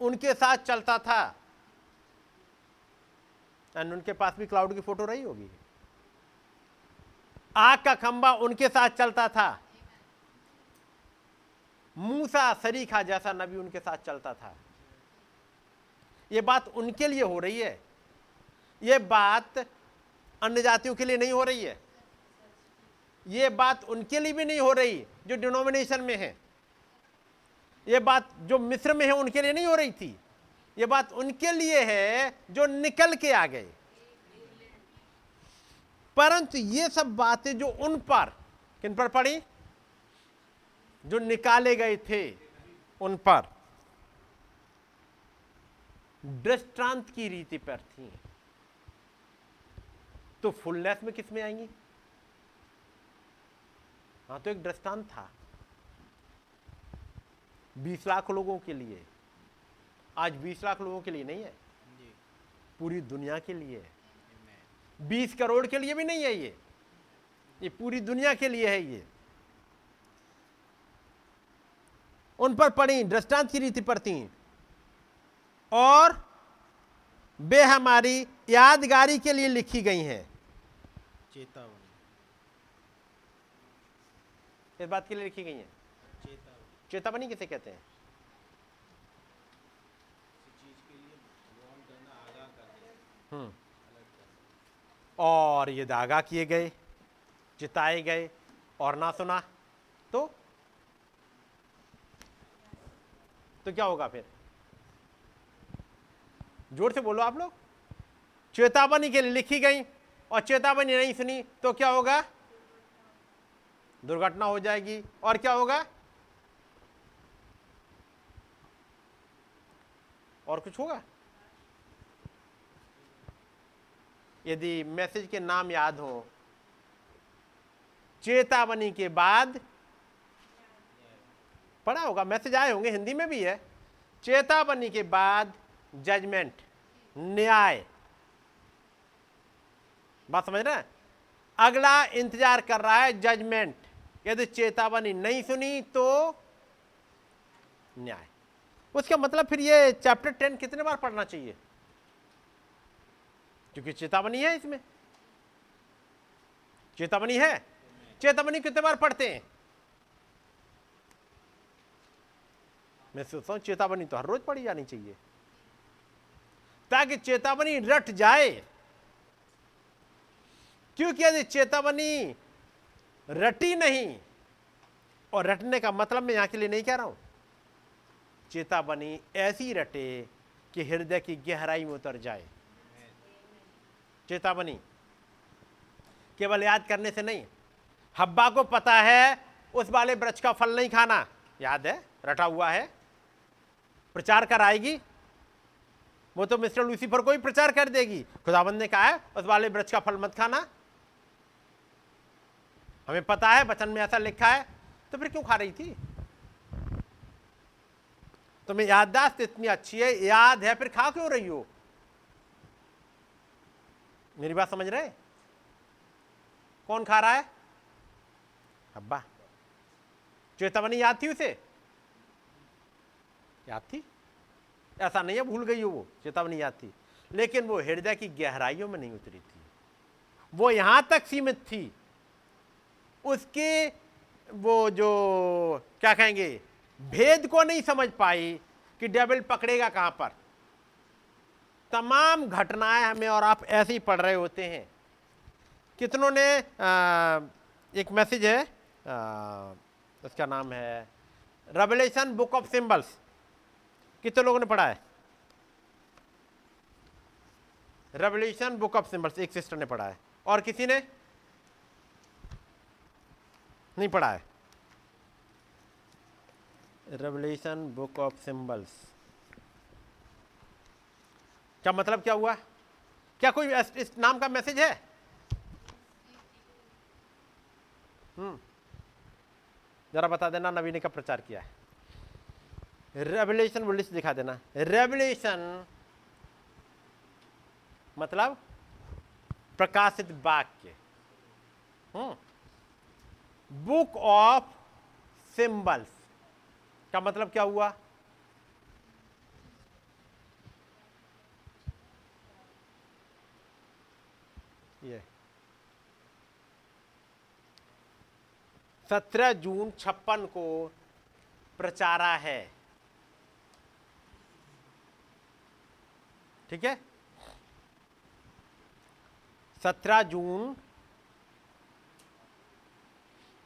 उनके साथ चलता था। एंड उनके पास भी क्लाउड की फ़ोटो रही होगी। आग का खंबा उनके साथ चलता था। मूसा, सरीखा जैसा नबी उनके साथ चलता था। यह बात उनके लिए हो रही है। यह बात अन्य जातियों के लिए नहीं हो रही है। ये बात उनके लिए भी नहीं हो रही जो डिनोमिनेशन में है। यह बात जो मिस्र में है, उनके लिए नहीं हो रही थी। ये बात उनके लिए है जो निकल के आ गए। परंतु ये सब बातें जो उन पर, किन पर पड़ी? जो निकाले गए थे उन पर। दृष्टांत की रीति पर थी। तो फुलनेस में किसमें आएँगी? हाँ तो एक दृष्टांत था। बीस लाख लोगों के लिए। आज बीस लाख लोगों के लिए नहीं है। पूरी दुनिया के लिए है। बीस करोड़ के लिए भी नहीं है ये। ये पूरी दुनिया के लिए है ये। उन पर पड़ी दृष्टांत की रीति पर थी। और वे हमारी यादगारी के लिए लिखी गई हैं। चेतावनी। इस बात के लिए लिखी गई है। चेतावनी। चेतावनी किसे कहते हैं? देना और ये दागा किए गए चिताए गए और ना सुना तो? तो क्या होगा फिर? ज़ोर से बोलो आप लोग। चेतावनी के लिए लिखी गई और चेतावनी नहीं सुनी तो क्या होगा? दुर्घटना हो जाएगी। और क्या होगा? और कुछ होगा? यदि मैसेज के नाम याद हो, चेतावनी के बाद पढ़ा होगा, मैसेज आए होंगे, हिंदी में भी है। चेतावनी के बाद जजमेंट, न्याय। बात समझ रहे हैं? अगला इंतज़ार कर रहा है जजमेंट यदि चेतावनी नहीं सुनी तो न्याय। उसका मतलब फिर ये चैप्टर टेन कितने बार पढ़ना चाहिए? क्योंकि चेतावनी है इसमें। चेतावनी है? चेतावनी कितने बार पढ़ते हैं? मैं सोचता हूँ चेतावनी तो हर रोज पढ़ी जानी चाहिए। ताकि चेतावनी रट जाए क्योंकि यदि चेतावनी रटी नहीं, और रटने का मतलब मैं यहाँ के लिए नहीं कह रहा हूँ। चेतावनी ऐसी रटे कि हृदय की गहराई में उतर जाए। चेतावनी केवल याद करने से नहीं, हब्बा को पता है उस वाले वृक्ष का फल नहीं खाना। याद है, रटा हुआ है, प्रचार कर आएगी। वो तो मिस्टर लूसीफर को ही प्रचार कर देगी। खुदाबंद ने कहा है, उस वाले वृक्ष का फल मत खाना। हमें पता है वचन में ऐसा लिखा है तो फिर क्यों खा रही थी? तुम्हें याददाश्त इतनी अच्छी है, याद है, फिर खा क्यों रही हो? मेरी बात समझ रहे? कौन खा रहा है? अब्बा, चेतावनी याद थी उसे? याद थी? ऐसा नहीं है, भूल गई हो वो, चेतावनी याद थी। लेकिन वो हृदय की गहराइयों में नहीं उतरी थी। वो यहाँ तक सीमित थी। उसके वो जो क्या कहेंगे भेद को नहीं समझ पाई कि डेविल पकड़ेगा कहाँ पर। तमाम घटनाएँ हमें और आप ऐसे ही पढ़ रहे होते हैं। कितनों ने आ, एक मैसेज है आ, उसका नाम है रेवलेशन बुक ऑफ़ सिंबल्स कितने लोगों ने पढ़ा है? रेवल्यूशन बुक ऑफ़ सिंबल्स एक सिस्टर ने पढ़ा है। और किसी ने? नहीं पढ़ा है? रेवल्यूशन बुक ऑफ़ सिंबल्स क्या मतलब क्या हुआ? क्या कोई इस, नाम का मैसेज है? हम्म। जरा बता देना नवीन का प्रचार किया है? रेवलेशन वो लिस्ट दिखा देना। रेवल्यूशन मतलब प्रकाशित वाक्य। Book of symbols. का मतलब क्या हुआ? ये। सत्रह जून छप्पन को प्रचारा है। ठीक है? सत्रह जून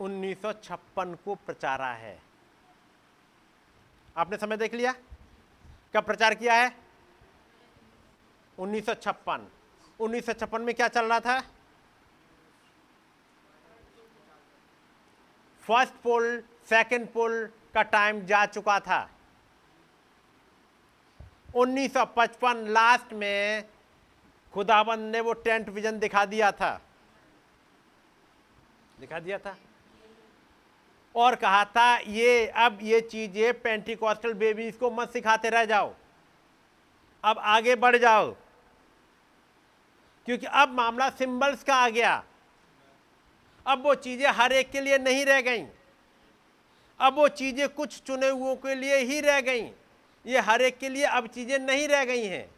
1956 को प्रचारा है। आपने समय देख लिया? कब प्रचार किया है? 1956 1956 में क्या चल रहा था? फ़र्स्ट पोल, सेकंड पोल का टाइम जा चुका था। 1955 लास्ट में खुदाबंद ने वो टेंट विजन दिखा दिया था। दिखा दिया था? और कहा था, ये, अब ये चीज़ें पेंटिकॉस्टल बेबीज को मत सिखाते रह जाओ। अब आगे बढ़ जाओ। क्योंकि अब मामला सिंबल्स का आ गया। अब वो चीज़ें हर एक के लिए नहीं रह गई। अब वो चीज़ें कुछ चुने हुओं के लिए ही रह गई। ये हर एक के लिए अब चीज़ें नहीं रह गई हैं।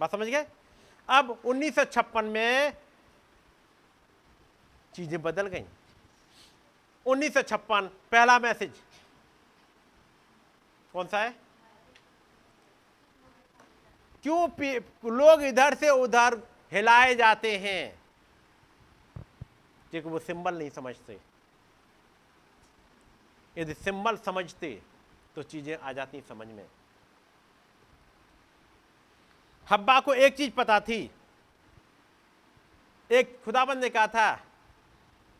बात समझ गए? अब 1956 में चीज़ें बदल गई। 1956 पहला मैसेज। कौन सा है? क्यों लोग इधर से उधर हिलाए जाते हैं? क्योंकि वो सिंबल नहीं समझते। यदि सिंबल समझते तो चीज़ें आ जाती समझ में। हब्बा को एक चीज़ पता थी। एक खुदाबंद ने कहा था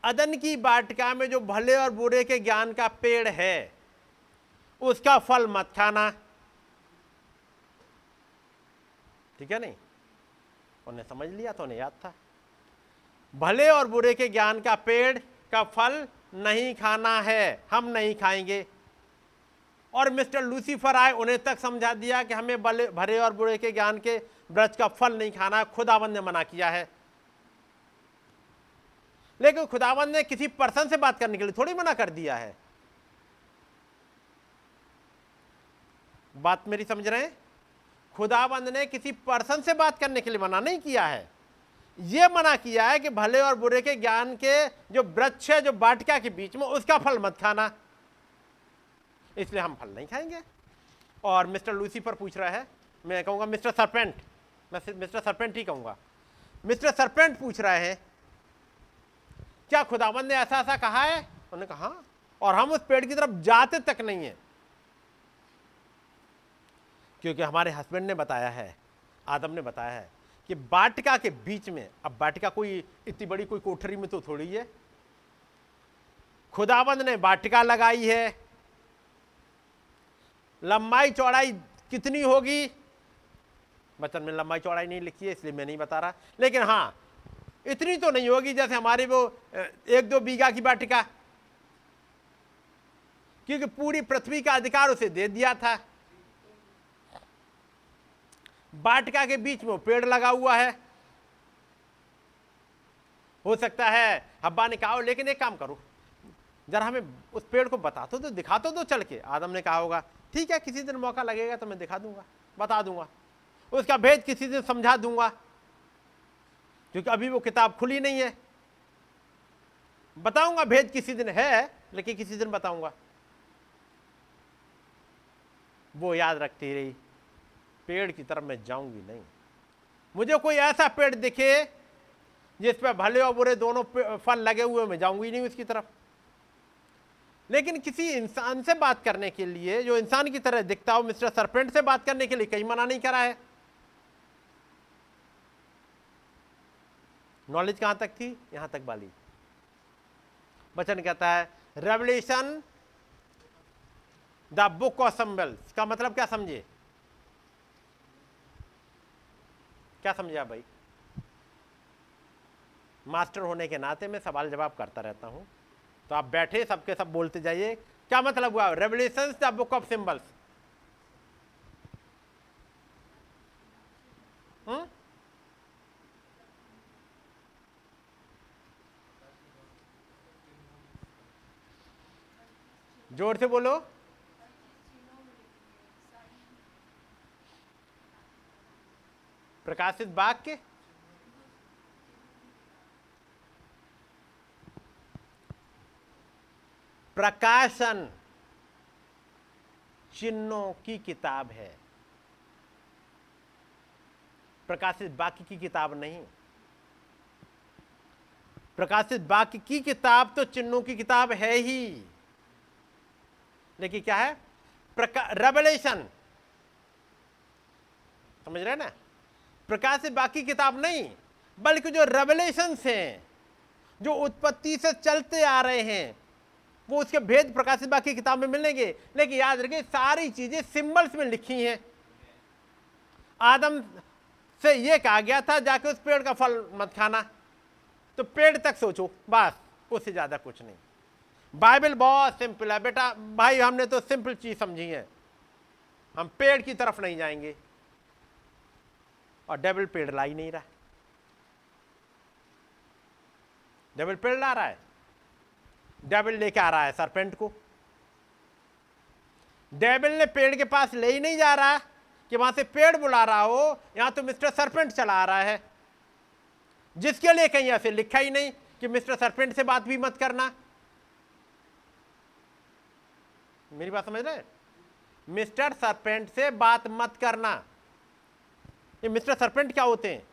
अदन की वाटिका में जो भले और बुरे के ज्ञान का पेड़ है, उसका फल मत खाना। ठीक है नहीं? उन्हें समझ लिया तो उन्हें याद था। भले और बुरे के ज्ञान का पेड़ का फल नहीं खाना है, हम नहीं खाएँगे। और मिस्टर लूसीफर आए, उन्हें तक समझा दिया कि हमें भले, भरे और बुरे के ज्ञान के ब्रज का फल नहीं खाना, खुदाबंद ने मना किया है। लेकिन खुदाबंद ने किसी पर्सन से बात करने के लिए थोड़ी मना कर दिया है। बात मेरी समझ रहे हैं? खुदाबंद ने किसी पर्सन से बात करने के लिए मना नहीं किया है। यह मना किया है कि भले और बुरे के ज्ञान के जो वृक्ष है, जो बाटिका के बीच में, उसका फल मत खाना। इसलिए हम फल नहीं खाएँगे। और मिस्टर लूसी पर पूछ रहा है। मैं कहूँगा, मिस्टर सरपेंट, मैं मिस्टर सरपेंट ही कहूँगा। मिस्टर सरपेंट पूछ रहे हैं क्या खुदाबंद ने ऐसा ऐसा कहा है? उन्होंने कहा हाँ। और हम उस पेड़ की तरफ़ जाते तक नहीं है। क्योंकि हमारे हस्बैंड ने बताया है आदम ने बताया है कि वाटिका के बीच में अब बाटिका कोई इतनी बड़ी कोई कोठरी में तो थोड़ी है। खुदाबंद ने वाटिका लगाई है। लंबाई चौड़ाई कितनी होगी? वचन में लंबाई चौड़ाई नहीं लिखी है इसलिए मैं नहीं बता रहा। लेकिन हाँ इतनी तो नहीं होगी जैसे हमारे वो एक दो बीघा की वाटिका। क्योंकि पूरी पृथ्वी का अधिकार उसे दे दिया था। वाटिका के बीच में पेड़ लगा हुआ है। हो सकता है हब्बा ने कहा लेकिन एक काम करो। जरा हमें उस पेड़ को बता तो दो, दिखा तो दो चल के। आदम ने कहा होगा, ठीक है, किसी दिन मौका लगेगा तो मैं दिखा दूँगा, बता दूँगा। उसका भेद किसी दिन समझा दूँगा। क्योंकि अभी वो किताब खुली नहीं है। बताऊँगा, भेद किसी दिन है, लेकिन किसी दिन बताऊँगा। वो याद रखती रही, पेड़ की तरफ़ मैं जाऊँगी नहीं। मुझे कोई ऐसा पेड़ दिखे जिस पर भले और बुरे दोनों फल लगे हुए मैं जाऊँगी नहीं उसकी तरफ़। लेकिन किसी इंसान से बात करने के लिए, जो इंसान की तरह दिखता हो, मिस्टर सरपेंट से बात करने के लिए कहीं मना नहीं करा है। नॉलेज कहाँ तक थी? यहाँ तक वाली वचन कहता है Revelation the book of symbols का मतलब क्या समझे? क्या समझे भाई? मास्टर होने के नाते मैं सवाल जवाब करता रहता हूँ। तो आप बैठे, सबके सब बोलते जाइए। क्या मतलब हुआ? Revelation the book of symbols ज़ोर से बोलो। प्रकाशित वाक्य? प्रकाशन चिन्हों की किताब है। प्रकाशित वाक्य की किताब नहीं। प्रकाशित वाक्य की किताब तो चिन्हों की किताब है ही। लेकिन क्या है? रेवलेशन समझ रहे ना? प्रकाशित बाकी किताब नहीं, बल्कि जो रेवलेशन हैं, जो उत्पत्ति से चलते आ रहे हैं, वो उसके भेद प्रकाशित बाकी किताब में मिलेंगे। लेकिन याद रखिए, सारी चीज़ें सिंबल्स में लिखी हैं। आदम से ये कहा गया था, जाके उस पेड़ का फल मत खाना। तो पेड़ तक सोचो, बस, उससे ज़्यादा कुछ नहीं। बाइबल बहुत सिंपल है, बेटा। भाई, हमने तो सिंपल चीज़ समझी है। हम पेड़ की तरफ़ नहीं जाएँगे। और डेविल पेड़ ला ही नहीं रहा डेविल पेड़ ला रहा है। डेविल लेके आ रहा है सरपेंट को। डेविल ने पेड़ के पास ले ही नहीं जा रहा कि वहाँ से पेड़ बुला रहा हो। यहाँ तो मिस्टर सरपेंट चला रहा है। जिसके लिए कहीं ऐसे लिखा ही नहीं कि मिस्टर सरपेंट से बात भी मत करना। मेरी बात समझ रहे मिस्टर सरपेंट से बात मत करना। ये मिस्टर सरपेंट क्या होते हैं?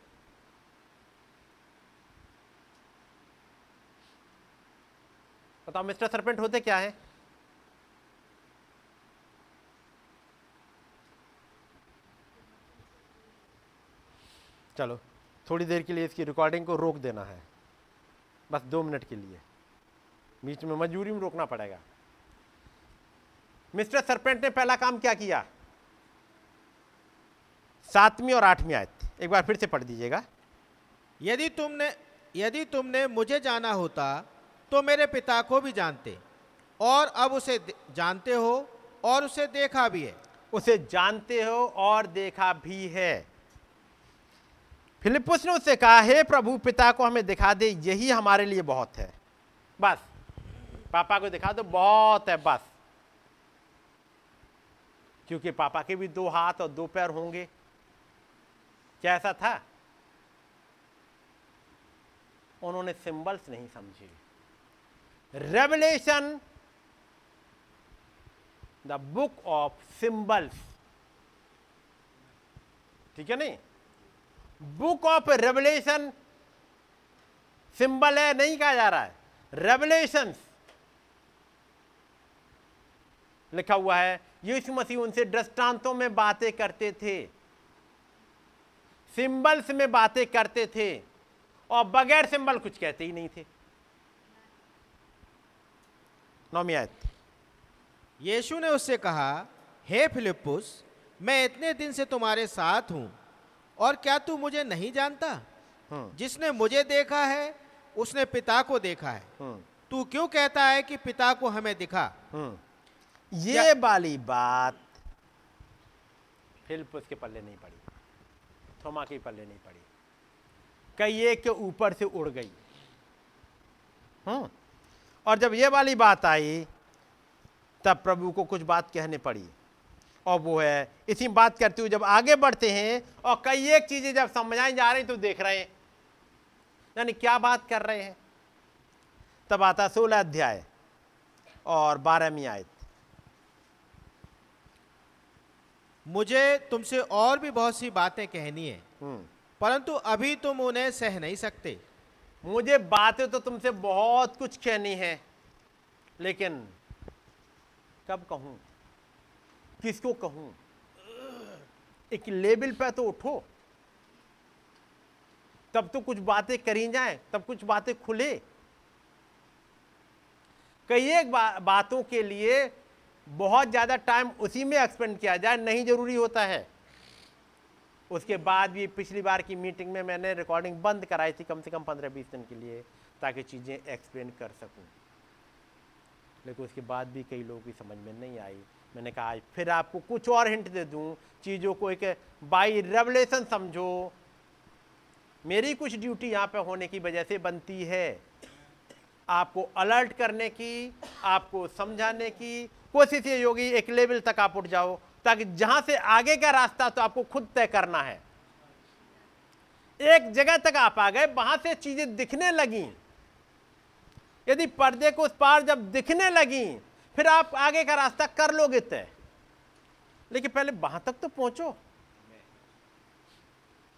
बताओ, मिस्टर सरपेंट होते क्या है? चलो, थोड़ी देर के लिए इसकी रिकॉर्डिंग को रोक देना है। बस दो मिनट के लिए। बीच में मजबूरी में रोकना पड़ेगा। मिस्टर सरपेंट ने पहला काम क्या किया? सातवीं और आठवीं आयत। एक बार फिर से पढ़ दीजिएगा। यदि तुमने यदि तुमने मुझे जाना होता तो मेरे पिता को भी जानते और अब उसे जानते हो और उसे देखा भी है। उसे जानते हो और देखा भी है। फिलिपुस ने उससे कहा हे प्रभु पिता को हमें दिखा दे यही हमारे लिए बहुत है। बस। पापा को दिखा दो बहुत है बस। क्योंकि पापा के भी दो हाथ और दो पैर होंगे। क्या ऐसा था? उन्होंने सिंबल्स नहीं समझे। Revelation the book of symbols ठीक है नहीं? बुक ऑफ़ रेवलेशन सिंबल है, नहीं कहा जा रहा है। रेवलेशन लिखा हुआ है यीशु मसीह उनसे दृष्टांतों में बातें करते थे। सिंबल्स में बातें करते थे और बगैर सिंबल कुछ कहते ही नहीं थे। नौमी आयत। यीशु ने उससे कहा हे फिलिपुस मैं इतने दिन से तुम्हारे साथ हूँ और क्या तू मुझे नहीं जानता? हम्म। जिसने मुझे देखा है उसने पिता को देखा है। हम्म। तू क्यों कहता है कि पिता को हमें दिखा? हम्म। ये वाली बात फिलिपुस के पल्ले नहीं पड़ी। थोमा के पल्ले नहीं पड़ी। कई एक के ऊपर से उड़ गई। हम्म। और जब ये वाली बात आई तब प्रभु को कुछ बात कहने पड़ी। और वो है इसी बात करते हुए जब आगे बढ़ते हैं और कई एक चीज़ें जब समझाई जा रही तो देख रहे हैं। यानी क्या बात कर रहे हैं? तब आता सोलह अध्याय और बारहवीं आयत। मुझे तुमसे और भी बहुत सी बातें कहनी है। हम्म। परंतु अभी तुम उन्हें सह नहीं सकते। मुझे बातें तो तुमसे बहुत कुछ कहनी है लेकिन कब कहूँ? किसको कहूँ? एक लेवल पे तो उठो। तब तो कुछ बातें करी जाए तब कुछ बातें खुले। कई एक बा, बातों के लिए बहुत ज़्यादा टाइम उसी में एक्सपेंड किया जाए, नहीं ज़रूरी होता है। उसके बाद भी पिछली बार की मीटिंग में मैंने रिकॉर्डिंग बंद कराई थी कम से कम पंद्रह बीस दिन के लिए, ताकि चीज़ें एक्सप्लेन कर सकूँ। लेकिन उसके बाद भी कई लोगों की समझ में नहीं आई। मैंने कहा, आज फिर आपको कुछ और हिंट दे दूँ, चीज़ों को एक बाई रेवलेशन समझो। मेरी कुछ ड्यूटी यहाँ पे होने की वजह से बनती है। आपको अलर्ट करने की, आपको समझाने की कोशिश ये होगी, एक लेवल तक आप उठ जाओ, ताकि जहाँ से आगे का रास्ता तो आपको खुद तय करना है। एक जगह तक आप आ गए, वहाँ से चीज़ें दिखने लगी। यदि पर्दे को उस पार जब दिखने लगी, फिर आप आगे का रास्ता कर लोगे तय। लेकिन पहले वहाँ तक तो पहुंचो।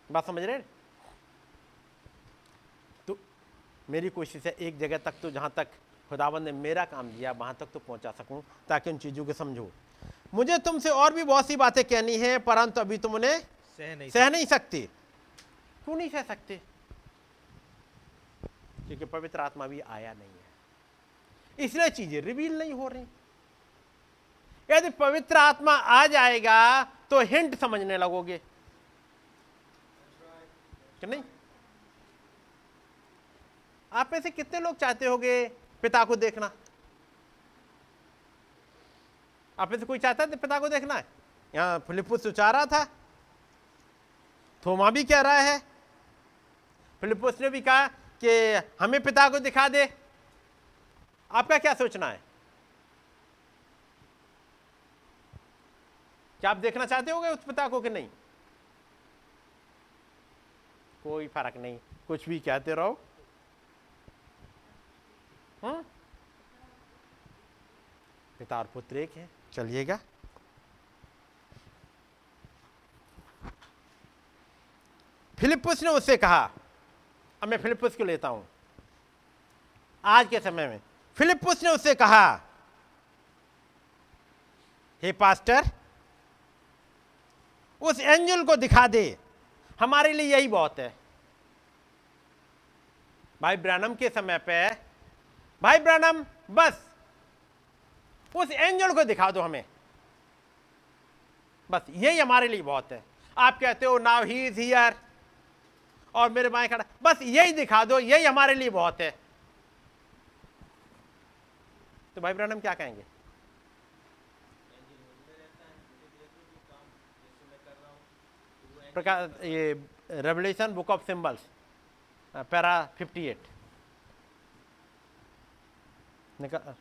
बात समझ रहे तो मेरी कोशिश है, एक जगह तक तो जहाँ तक खुदाबंद ने मेरा काम दिया वहाँ तक तो पहुँचा सकूँ ताकि उन चीज़ों को समझो। मुझे तुमसे और भी बहुत सी बातें कहनी है परंतु अभी तुम उन्हें सह नहीं सह नहीं सकते। क्यों नहीं सह सकते? क्योंकि पवित्र आत्मा भी आया नहीं है। इसलिए चीज़ें रिवील नहीं हो रही। यदि पवित्र आत्मा आ जाएगा तो हिंट समझने लगोगे। कि नहीं? आप में से कितने लोग चाहते होगे पिता को देखना। आप से कोई चाहता है पिता को देखना है। यहाँ फिलिपुस उचा रहा था। थोमा भी कह रहा है। फिलिपुस ने भी कहा कि हमें पिता को दिखा दे। आपका क्या सोचना है? क्या आप देखना चाहते होगे उस पिता को कि नहीं? कोई फ़र्क नहीं। कुछ भी कहते रहो। हम्म? पिता और पुत्र एक है। चलिएगा। फिलिपुस ने उससे कहा अब मैं फिलिपुस को लेता हूँ। आज के समय में फिलिपुस ने उससे कहा हे पास्टर उस एंजल को दिखा दे। हमारे लिए यही बहुत है। भाई ब्रानम के समय पे भाई ब्रानम बस। उस एंजल को दिखा दो हमें। बस, यही हमारे लिए बहुत है। आप कहते हो नाउ ही इज़ हियर और मेरे बाएँ खड़ा बस, यही दिखा दो, यही हमारे लिए बहुत है। तो भाई ब्रहणम, क्या कहेंगे? प्रकार ये Revelation book of symbols para 58 निकल।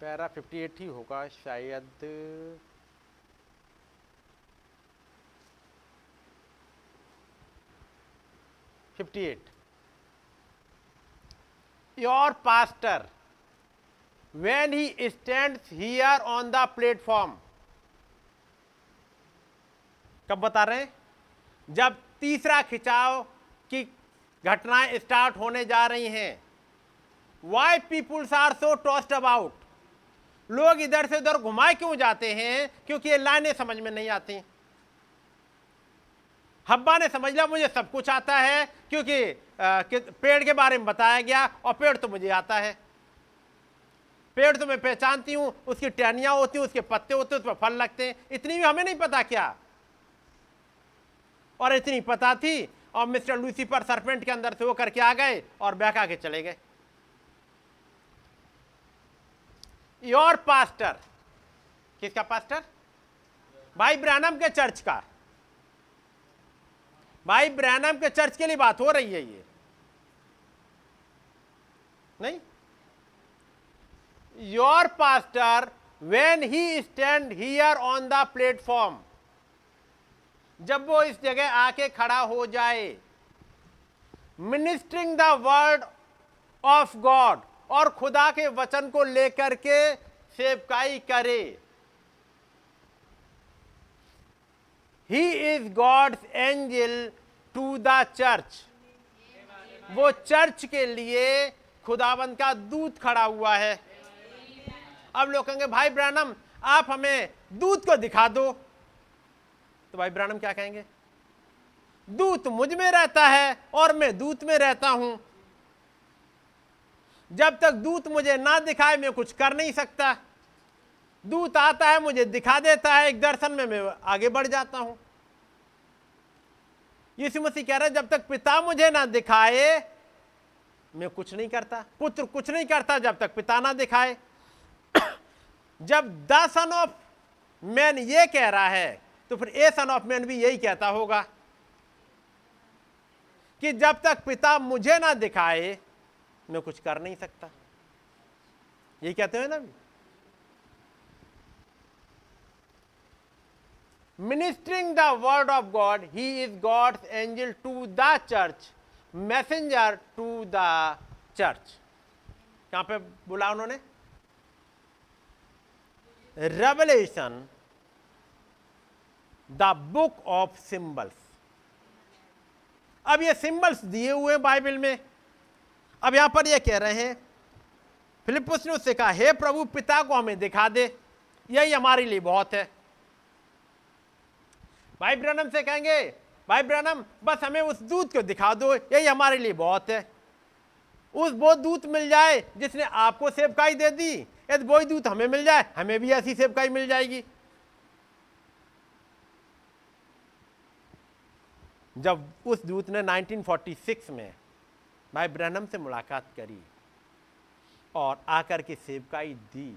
पैरा 58 ही होगा शायद। Fifty eight your pastor when he stands here on the platform, कब बता रहे हैं? जब तीसरा खिंचाव की घटनाएँ स्टार्ट होने जा रही हैं। Why peoples are so tossed about लोग इधर से उधर घुमाए क्यों जाते हैं? क्योंकि ये लाइनें समझ में नहीं आती। हब्बा ने समझ लिया, मुझे सब कुछ आता है, क्योंकि पेड़ के बारे में बताया गया, और पेड़ तो मुझे आता है। पेड़ तो मैं पहचानती हूँ, उसकी टहनियाँ होती हैं, उसके पत्ते होते हैं उस पर फल लगते हैं। इतनी भी हमें नहीं पता क्या? और इतनी पता थी, और मिस्टर लूसीफर सरपेंट के अंदर से वो करके आ गए और बहका के चले गए। योर पास्टर, किसका पास्टर? भाई ब्रानम के चर्च का। भाई ब्रैनम के चर्च के लिए बात हो रही है ये। नहीं? Your pastor when he stand here on the platform जब वो इस जगह आके खड़ा हो जाए ministering the word of God और खुदा के वचन को लेकर के सेवकाई करे। He is God's angel to the church वो चर्च के लिए खुदाबंद का दूत खड़ा हुआ है। अब लोग कहेंगे, भाई ब्रानम, आप हमें दूत को दिखा दो। तो भाई ब्रानम क्या कहेंगे? दूत मुझमें रहता है और मैं दूत में रहता हूँ। जब तक दूत मुझे ना दिखाए, मैं कुछ कर नहीं सकता। दूत आता है, मुझे दिखा देता है, एक दर्शन में मैं आगे बढ़ जाता हूँ। यीशु मसीह कह रहे जब तक पिता मुझे ना दिखाए, मैं कुछ नहीं करता। पुत्र कुछ नहीं करता जब तक पिता ना दिखाए। जब द सन ऑफ़ मैन ये कह रहा है तो फिर ए सन ऑफ़ मैन भी यही कहता होगा कि जब तक पिता मुझे ना दिखाए, मैं कुछ कर नहीं सकता। यही कहते हैं ना? Ministering the word of God he is God's angel to the church messenger to the church कहाँ पे बोला उन्होंने? Revelation the book of symbols. अब ये सिंबल्स दिए हुए बाइबल में। अब यहाँ पर ये कह रहे हैं फिलिपुस ने उससे कहा, हे प्रभु, पिता को हमें दिखा दे। यही हमारे लिए बहुत है। भाई ब्रनम से कहेंगे, भाई ब्रनम, बस हमें उस दूत को दिखा दो। यही हमारे लिए बहुत है। उस वो दूत मिल जाए जिसने आपको सेवकाई दे दी। यदि वही दूत हमें मिल जाए, हमें भी ऐसी सेवकाई मिल जाएगी। जब उस दूत ने 1946 में भाई ब्रहनम से मुलाकात करी और आकर के सेवकाई दी।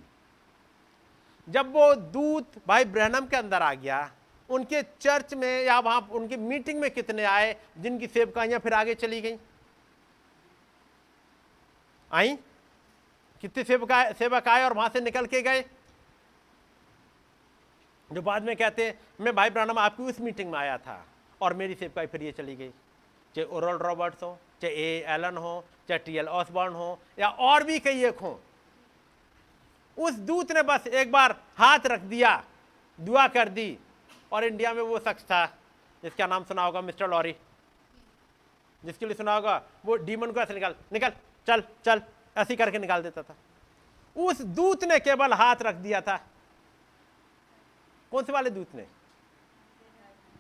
जब वो दूत भाई ब्रहनम के अंदर आ गया, उनके चर्च में या वहाँ उनकी मीटिंग में कितने आए जिनकी सेवकाइयाँ फिर आगे चली गई? आई? कितने सेवक सेवक आए और वहाँ से निकल के गए? जो बाद में कहते मैं भाई ब्रानम आपकी उस मीटिंग में आया था। और मेरी सेवकाई फिर ये चली गई। चाहे ओरल रॉबर्ट्स हो, चाहे ए एलन हो, चाहे टी एल ऑसबॉर्न हो, या और भी कई एक हो, उस दूत ने बस एक बार हाथ रख दिया, दुआ कर दी, और इंडिया में वो शख्स था, जिसका नाम सुना होगा मिस्टर लॉरी, जिसके लिए सुना होगा वो डीमन को ऐसे निकाल, निकल, चल चल, ऐसे करके निकाल देता था। उस दूत ने केवल हाथ रख दिया था। कौन से वाले दूत ने?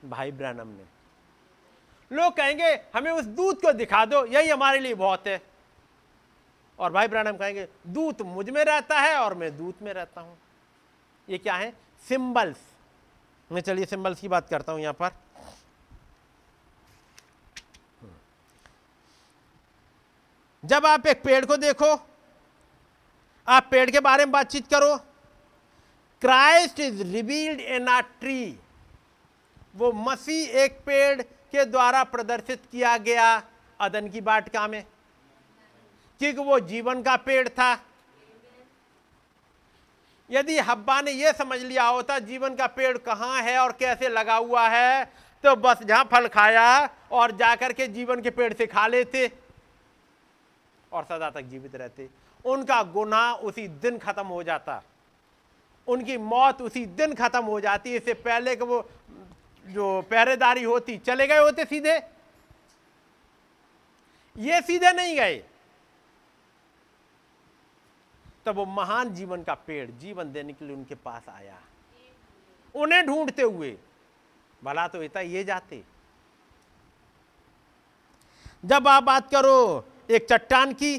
भाई ब्रैनम ने। लोग कहेंगे, हमें उस दूत को दिखा दो, यही हमारे लिए बहुत है। और भाई ब्रैनम कहेंगे, दूत मुझमें रहता है और मैं दूत में रहता हूँ। ये क्या है? सिंबल्स। मैं चलिए सिंबल्स की बात करता हूँ यहाँ पर। जब आप एक पेड़ को देखो, आप पेड़ के बारे में बातचीत करो, Christ is revealed in a tree. वो मसीह एक पेड़ के द्वारा प्रदर्शित किया गया अदन की बाटका में? क्योंकि वो जीवन का पेड़ था। यदि हब्बा ने यह समझ लिया होता जीवन का पेड़ कहाँ है और कैसे लगा हुआ है तो बस जहाँ फल खाया और जाकर के जीवन के पेड़ से खा लेते और सदा तक जीवित रहते। उनका गुनाह उसी दिन खत्म हो जाता। उनकी मौत उसी दिन खत्म हो जाती। इससे पहले कि वो जो पहरेदारी होती, चले गए होते सीधे? ये सीधे नहीं गए। तब वो महान जीवन का पेड़, जीवन देने के लिए उनके पास आया। उन्हें ढूंढते हुए, भला तो इतना ये जाते। जब आप बात करो, एक चट्टान की,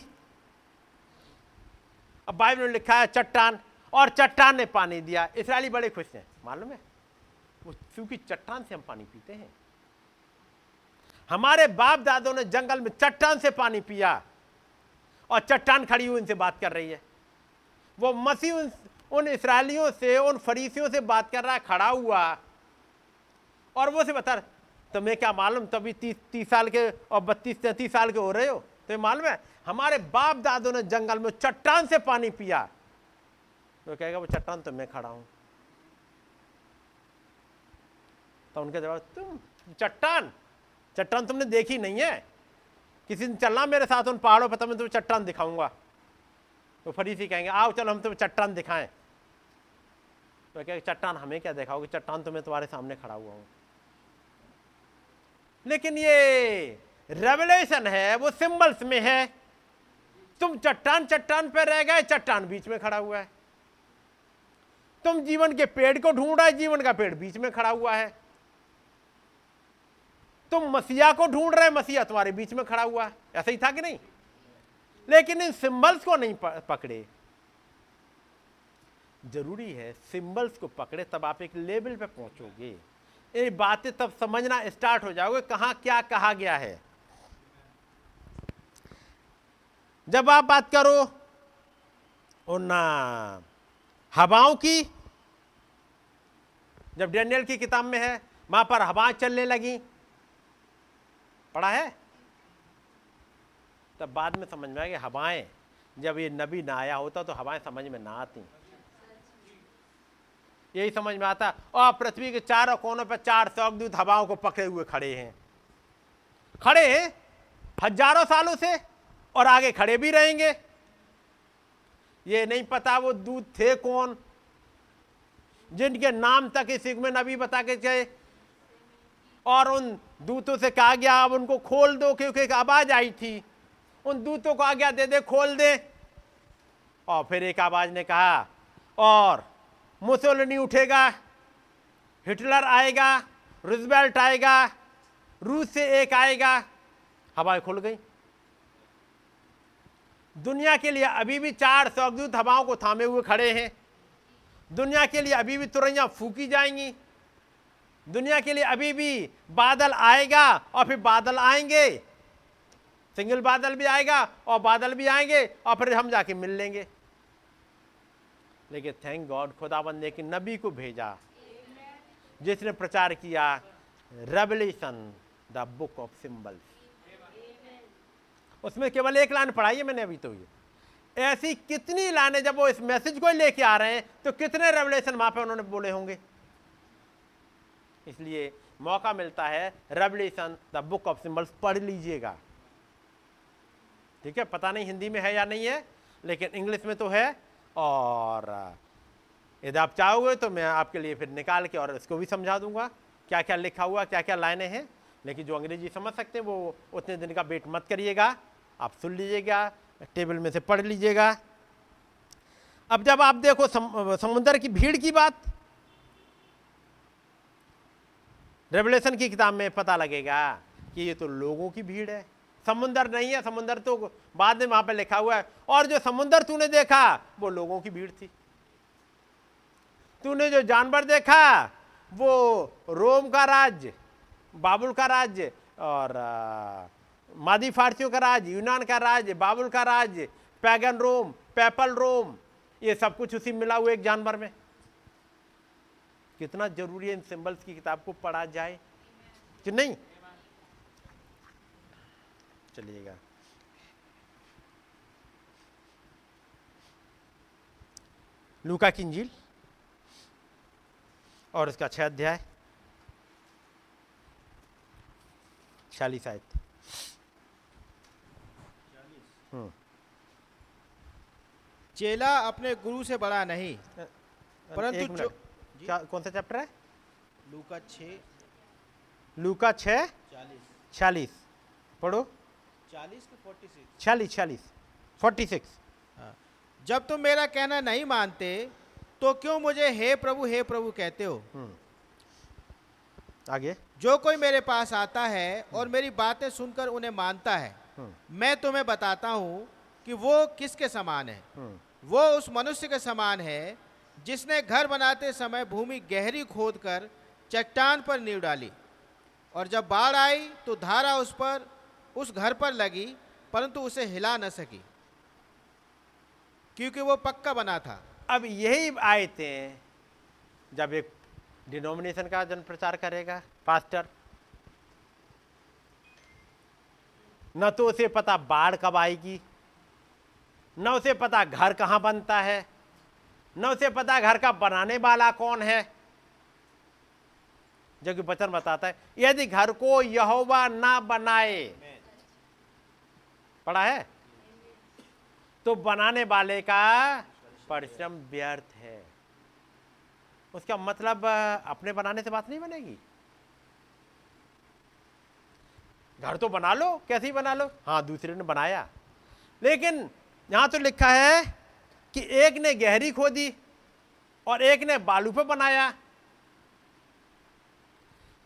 अब बाइबल में लिखा है चट्टान, और चट्टान ने पानी दिया। इसराइली बड़े खुश हैं, मालूम है? वो क्योंकि चट्टान से हम पानी पीते हैं। हमारे बाप दादों ने जंगल में चट्टान से पानी पिया और चट्टान खड़ी हुई उनसे बात कर रही है। वो मसीह उन, इसराइलियों से उन फरीसियों से बात कर रहा है खड़ा हुआ और वो से बता तुम्हें क्या मालूम तभी तीस तीस साल के और बत्तीस तैतीस साल के हो रहे हो? तो मालूम है हमारे बाप दादों ने जंगल में चट्टान से पानी पिया। तो कहेगा वो चट्टान तो मैं खड़ा हूँ। तो उनका जवाब, तुम चट्टान चट्टान तुमने देखी नहीं है। किसी दिन चलना मेरे साथ उन पहाड़ों पर तो मैं तुम्हें चट्टान दिखाऊँगा। तो फरीसी कहेंगे, आओ चलो, हम तुम्हें चट्टान दिखाएँ। तो कहेगा चट्टान, हमें क्या दिखाओगे? चट्टान तो मैं तुम्हारे सामने खड़ा हुआ हूँ। लेकिन ये रेवलेशन है, वो सिंबल्स में है। तुम चट्टान चट्टान पर रह गए, चट्टान बीच में खड़ा हुआ है। तुम जीवन के पेड़ को ढूंढ रहे, जीवन का पेड़ बीच में खड़ा हुआ है। तुम मसीहा को ढूंढ रहे मसीहा तुम्हारे बीच में खड़ा हुआ है। ऐसा ही था कि नहीं? लेकिन इन सिंबल्स को नहीं पकड़े। ज़रूरी है सिंबल्स को पकड़े, तब आप एक लेवल पे पहुंचोगे। ये बातें तब समझना स्टार्ट हो जाओगे, कहाँ क्या कहा गया है। जब आप बात करो उन हवाओं की, जब डेनियल की किताब में है, वहाँ पर हवाएँ चलने लगी। पढ़ा है? तब बाद में समझ में आया कि हवाएँ, जब ये नबी ना आया होता तो हवाएँ समझ में ना आती। यही समझ में आता, और पृथ्वी के चारों कोनों पर चार सौगदूत हवाओं को पकड़े हुए खड़े हैं। खड़े हैं हज़ारों सालों से, और आगे खड़े भी रहेंगे। ये नहीं पता वो दूध थे कौन, जिनके नाम तक इस युग में नबी बता के गए, और उन दूतों से कहा, गया, अब उनको खोल दो, क्योंकि एक आवाज़ आई थी। उन दूतों को आज्ञा दे दे, खोल दे। और फिर एक आवाज़ ने कहा, और मुसोलनी उठेगा, हिटलर आएगा रुजबेल्ट आएगा, रूस से एक आएगा। हवाएँ खुल गई। दुनिया के लिए अभी भी चार सौगदूत हवाओं को थामे हुए खड़े हैं। दुनिया के लिए अभी भी तुरैया फूकी जाएँगी। दुनिया के लिए अभी भी बादल आएगा और फिर बादल आएँगे। सिंगल बादल भी आएगा और बादल भी आएँगे और फिर हम जाके मिल लेंगे। लेकिन थैंक गॉड खुदाबंद ने कि नबी को भेजा, जिसने प्रचार किया Revelation the book of symbols उसमें केवल एक लाइन पढ़ाई है मैंने अभी तो ये। ऐसी कितनी लाने जब वो इस मैसेज को लेके आ रहे हैं तो कितने रेवलेशन वहाँ पे उन्होंने बोले होंगे? इसलिए मौका मिलता है Revelation the book of symbols पढ़ लीजिएगा। ठीक है? पता नहीं हिंदी में है या नहीं है लेकिन इंग्लिश में तो है। और यदि आप चाहोगे तो मैं आपके लिए फिर निकाल के और इसको भी समझा दूँगा। क्या क्या लिखा हुआ क्या क्या लाइनें हैं लेकिन जो अंग्रेज़ी समझ सकते हैं वो उतने दिन का वेट मत करिएगा। आप सुन लीजिएगा टेबल में से पढ़ लीजिएगा। अब जब आप देखो सम, समुद्र की भीड़ की बात रेवलेशन की किताब में पता लगेगा कि ये तो लोगों की भीड़ है। समुंदर नहीं है, समुंदर तो बाद में वहाँ पर लिखा हुआ है। और जो समुंदर तूने देखा, वो लोगों की भीड़ थी। तूने जो जानवर देखा, वो रोम का राज्य, बाबुल का राज्य और मादी फारसियों का राज्य, यूनान का राज्य, बाबुल का राज्य, पैगन रोम, पेपल रोम, ये सब कुछ उसी मिला हुआ एक जानवर में। कितना ज़रूरी है इन सिंबल्स की किताब को पढ़ा जाए? कि नहीं? चलिएगा। लूका की इंजील और इसका छह अध्याय। चालीस आयत। हम्म। चेला अपने गुरु से बड़ा नहीं परंतु। क्या कौन सा चैप्टर है? लूका छः। लूका छः? चालीस। छियालीस पढ़ो। चालीस फोर्टी सिक्स छियालीस छियालीस फोर्टी सिक्स जब तुम मेरा कहना नहीं मानते तो क्यों मुझे हे प्रभु हे प्रभु कहते हो? आगे। जो कोई मेरे पास आता है और मेरी बातें सुनकर उन्हें मानता है हम्म। मैं तुम्हें बताता हूँ कि वो किसके समान है? हम्म, वो उस मनुष्य के समान है जिसने घर बनाते समय भूमि गहरी खोद कर चट्टान पर नींव डाली। और जब बाढ़ आई तो धारा उस पर, उस घर पर लगी, परंतु उसे हिला न सकी, क्योंकि वो पक्का बना था। अब यही आयतें जब एक डिनोमिनेशन का जन प्रचार करेगा, पास्टर। न तो उसे पता बाढ़ कब आएगी, न उसे पता घर कहाँ बनता है न उसे पता घर का बनाने वाला कौन है। जो कि वचन बताता है, यदि घर को यहोवा ना बनाए, पढ़ा है? तो बनाने वाले का परिश्रम व्यर्थ है। उसका मतलब अपने बनाने से बात नहीं बनेगी। घर तो बना लो, कैसे ही बना लो? हाँ दूसरे ने बनाया। लेकिन यहाँ तो लिखा है कि एक ने गहरी खोदी और एक ने बालू पे बनाया।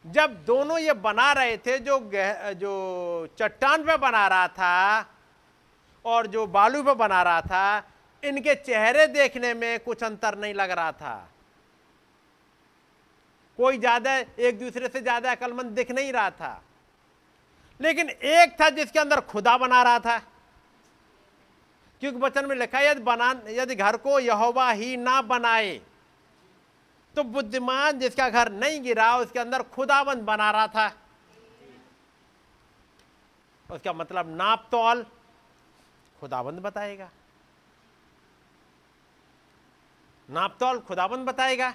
जब दोनों ये बना रहे थे जो गह, जो चट्टान पे बना रहा था और जो बालू पे बना रहा था इनके चेहरे देखने में कुछ अंतर नहीं लग रहा था। कोई ज़्यादा एक दूसरे से ज़्यादा अकलमंद दिख नहीं रहा था। लेकिन एक था जिसके अंदर खुदा बना रहा था। क्योंकि वचन में लिखा यदि बना यदि घर को यहोवा ही ना बनाए तो बुद्धिमान जिसका घर नहीं गिरा, उसके अंदर खुदाबंद बना रहा था। उसका मतलब नाप तौल, खुदाबंद बताएगा। नाप तौल, खुदाबंद बताएगा।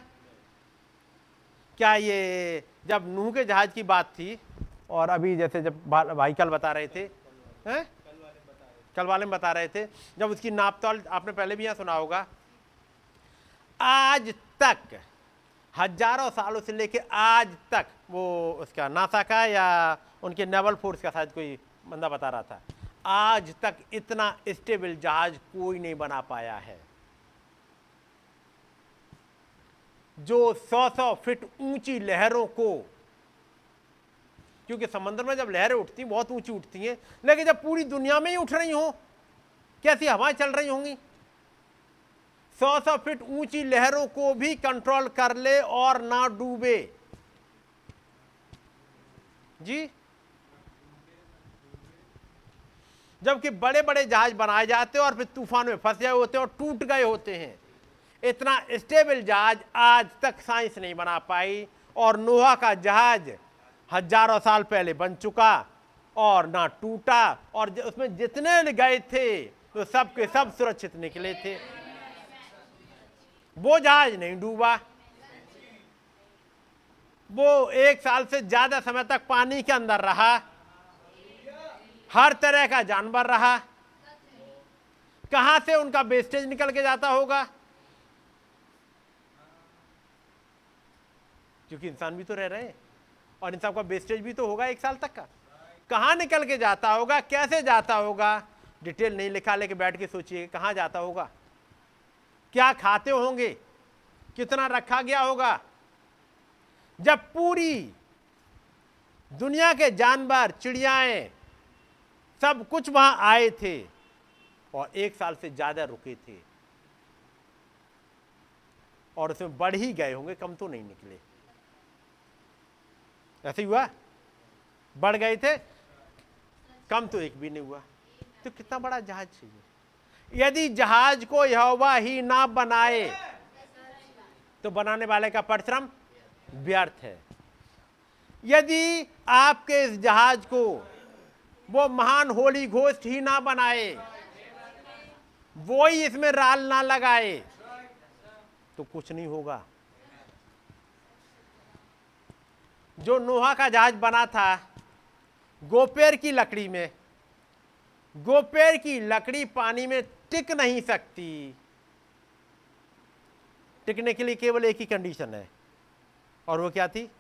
क्या ये जब नूह के जहाज़ की बात थी, और अभी जैसे जब भाई कल बता रहे थे, हैं? कल वाले में बता रहे थे, जब उसकी नाप तौल आपने पहले भी यहाँ सुना होगा। आज तक, हज़ारों सालों से लेके आज तक, वो उसका नासा का या उनके नेवल फोर्स का शायद कोई बंदा बता रहा था, आज तक इतना स्टेबल जहाज़ कोई नहीं बना पाया है। जो सौ सौ फिट ऊँची लहरों को क्योंकि समंदर में जब लहरें उठती हैं, बहुत ऊँची उठती हैं लेकिन जब पूरी दुनिया में ही उठ रही हो कैसी हवाएँ चल रही होंगी? सौ सौ फीट ऊँची लहरों को भी कंट्रोल कर ले और ना डूबे। जी? जबकि बड़े बड़े जहाज़ बनाए जाते हैं और फिर तूफ़ान में फंस गए होते हैं और टूट गए होते हैं। इतना स्टेबल जहाज़ आज तक साइंस नहीं बना पाई और नोहा का जहाज़ हज़ारों साल पहले बन चुका और ना टूटा और उसमें जितने गए थे तो सब के सब सुरक्षित निकले थे। वो जहाज़ नहीं डूबा। वो एक साल से ज़्यादा समय तक पानी के अंदर रहा। हर तरह का जानवर रहा। कहाँ से उनका वेस्टेज निकल के जाता होगा? क्योंकि इंसान भी तो रह रहे हैं। और इन सबका वेस्टेज भी तो होगा एक साल तक का। कहाँ निकल के जाता होगा, कैसे जाता होगा? डिटेल नहीं लिखा, लेके बैठ के सोचिए, कहाँ जाता होगा? क्या खाते होंगे? कितना रखा गया होगा? जब पूरी दुनिया के जानवर, चिड़ियाएँ, सब कुछ वहाँ आए थे और एक साल से ज़्यादा रुके थे और उसमें बढ़ ही गए होंगे, कम तो नहीं निकले। ऐसे हुआ। बढ़ गए थे। कम तो एक भी नहीं हुआ। तो कितना बड़ा जहाज़ चाहिए? यदि जहाज़ को यहोवा ही ना बनाए तो बनाने वाले का परिश्रम व्यर्थ है। यदि आपके इस जहाज़ को वो महान होली घोष्ट ही ना बनाए, वो ही इसमें राल ना लगाए तो कुछ नहीं होगा। जो नोहा का जहाज़ बना था, गोपेर की लकड़ी में, गोपेर की लकड़ी पानी में टिक नहीं सकती। टिकने के लिए केवल एक ही कंडीशन है, और वो क्या थी?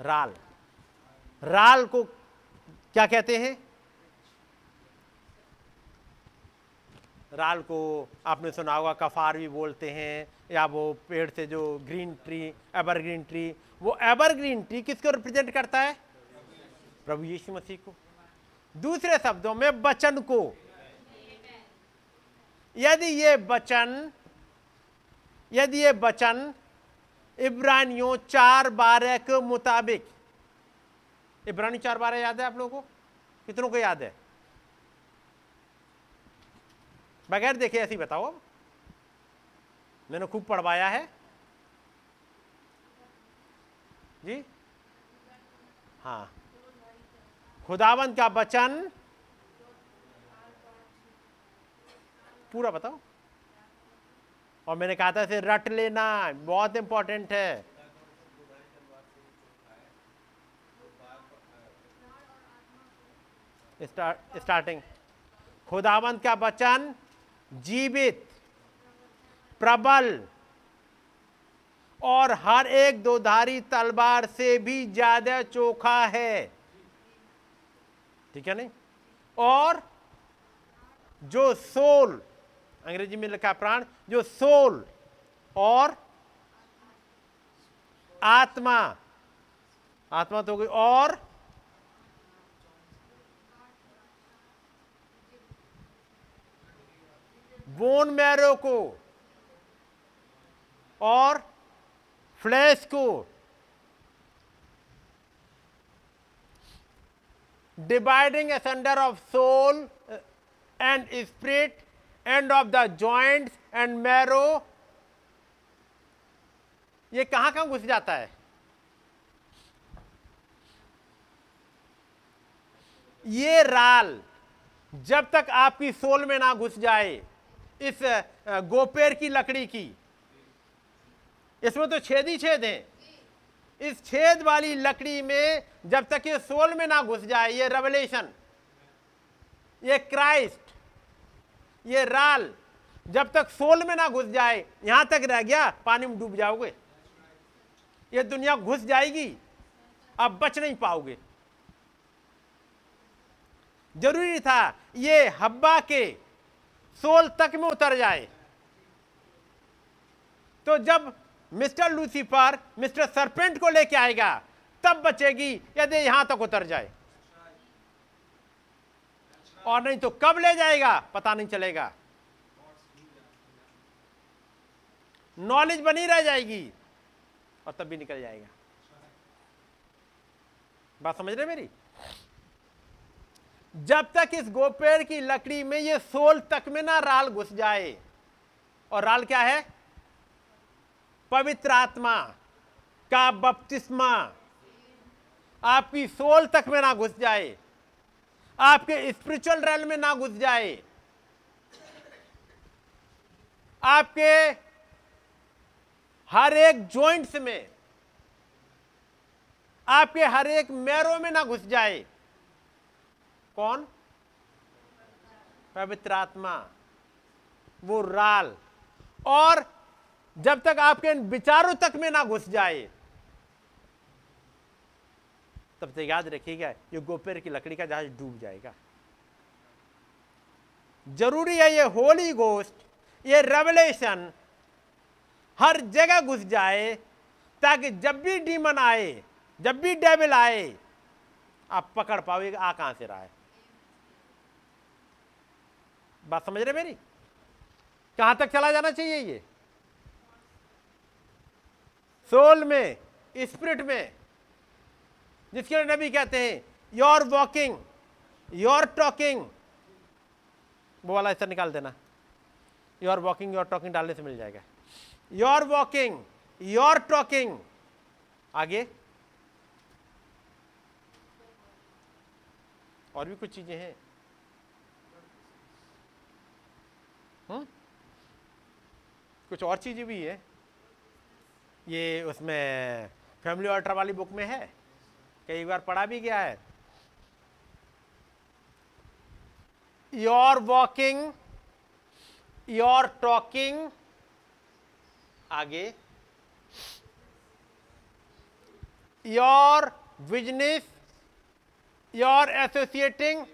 राल। राल को क्या कहते हैं? राल को आपने सुना होगा, कफार भी बोलते हैं, या वो पेड़ से जो ग्रीन ट्री एवरग्रीन ट्री वो एवरग्रीन ट्री किसको रिप्रेजेंट करता है? प्रभु यीशु मसीह को। दूसरे शब्दों में वचन को। यदि ये वचन, यदि ये वचन इब्रानियों चार बारह के मुताबिक इब्रानी चार बारह याद है आप लोगों को? कितनों को याद है? बगैर देखे ऐसी बताओ अब। मैंने खूब पढ़वाया है। जी? हाँ। खुदावंत का वचन। पूरा बताओ। और मैंने कहा था इसे रट लेना, बहुत इंपॉर्टेंट है। स्टार्टिंग खुदावंत का वचन। जीवित, प्रबल और हर एक दोधारी तलवार से भी ज़्यादा चोखा है। ठीक है नहीं? और जो सोल, अंग्रेज़ी में लिखा प्राण, जो सोल और आत्मा आत्मा तो हो गई, और बोन मैरो को और फ्लैश को dividing asunder of soul and spirit and of the joints and marrow. ये कहाँ कहाँ घुस जाता है? ये राल जब तक आपकी सोल में ना घुस जाए इस गोपेर की लकड़ी की। इसमें तो छेद ही छेद है। इस छेद वाली लकड़ी में जब तक ये सोल में ना घुस जाए, ये रेवलेशन ये क्राइस्ट ये राल, जब तक सोल में ना घुस जाए, यहाँ तक रह गया, पानी में डूब जाओगे। ये दुनिया घुस जाएगी, अब बच नहीं पाओगे। ज़रूरी था, ये हब्बा के सोल तक में उतर जाए। तो जब मिस्टर लूसीफर, मिस्टर सरपेंट को लेके आएगा, तब बचेगी, यदि यहाँ तक उतर जाए। और नहीं तो कब ले जाएगा, पता नहीं चलेगा। नॉलेज बनी रह जाएगी, और तब भी निकल जाएगा। बात समझ रहे मेरी? जब तक इस गोपेड़ की लकड़ी में ये सोल तक में ना राल घुस जाए। और राल क्या है? पवित्र आत्मा का बपतिस्मा। आपकी सोल तक में ना घुस जाए। आपके स्पिरिचुअल रेल में ना घुस जाए। आपके हर एक जॉइंट्स में, आपके हर एक मैरो में ना घुस जाए। कौन? पवित्र आत्मा। वो राल। और जब तक आपके विचारों तक में ना घुस जाए, तब तक याद रखिएगा, ये गोपेर की लकड़ी का जहाज़ डूब जाएगा। ज़रूरी है ये होली गोस्ट ये रेवलेशन हर जगह घुस जाए, ताकि जब भी डीमन आए, जब भी डेविल आए, आप पकड़ पाओगे आ कहाँ से रहा है। बात समझ रहे मेरी? कहाँ तक चला जाना चाहिए ये? सोल में, स्पिरिट में, जिसके नबी कहते हैं योर वॉकिंग योर टॉकिंग वो वाला ऐसा निकाल देना। योर वॉकिंग योर टॉकिंग डालने से मिल जाएगा। योर वॉकिंग योर टॉकिंग आगे। और भी कुछ चीज़ें हैं। हम्म? कुछ और चीज़ें भी है। ये उसमें फैमिली ऑल्टर वाली बुक में है। कई बार पढ़ा भी गया है। योर वॉकिंग योर टॉकिंग आगे। योर बिज़नेस योर एसोसिएटिंग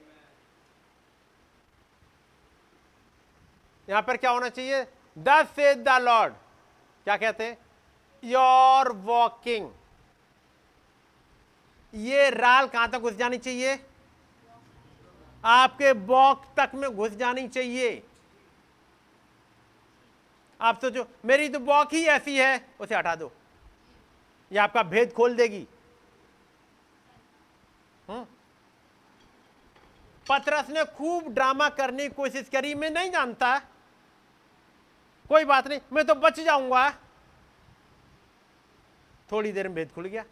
यहाँ पर क्या होना चाहिए? दस से द लॉर्ड. क्या कहते हैं? Your walking. ये राल कहाँ तक घुस जानी चाहिए? आपके बॉक तक में घुस जानी चाहिए। आप सोचो, मेरी तो बॉक ही ऐसी है, उसे हटा दो। ये आपका भेद खोल देगी। हम्म? पतरस ने खूब ड्रामा करने की कोशिश करी, मैं नहीं जानता। कोई बात नहीं, मैं तो बच जाऊँगा। थोड़ी देर में भेद खुल गया।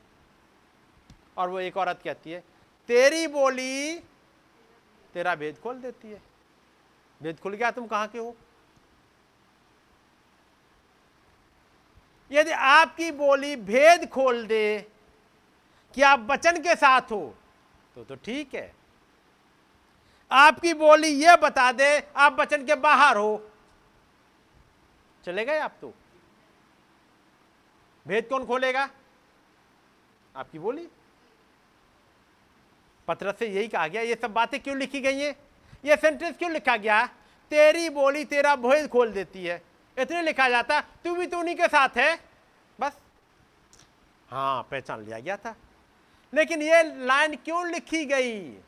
और वो एक औरत कहती है, तेरी बोली, तेरा भेद खोल देती है। भेद खुल गया, तुम कहाँ के हो? यदि आपकी बोली भेद खोल दे कि आप वचन के साथ हो तो तो ठीक है। आपकी बोली यह बता दे, आप वचन के बाहर हो चले गए आप तो? भेद कौन खोलेगा? आपकी बोली। पत्र से यही कहा गया, ये सब बातें क्यों लिखी गई हैं? ये सेंटेंस क्यों लिखा गया? तेरी बोली तेरा भेद खोल देती है। इतने लिखा जाता, तू भी तो उन्हीं के साथ है। बस। हाँ पहचान लिया गया था। लेकिन ये लाइन क्यों लिखी गई?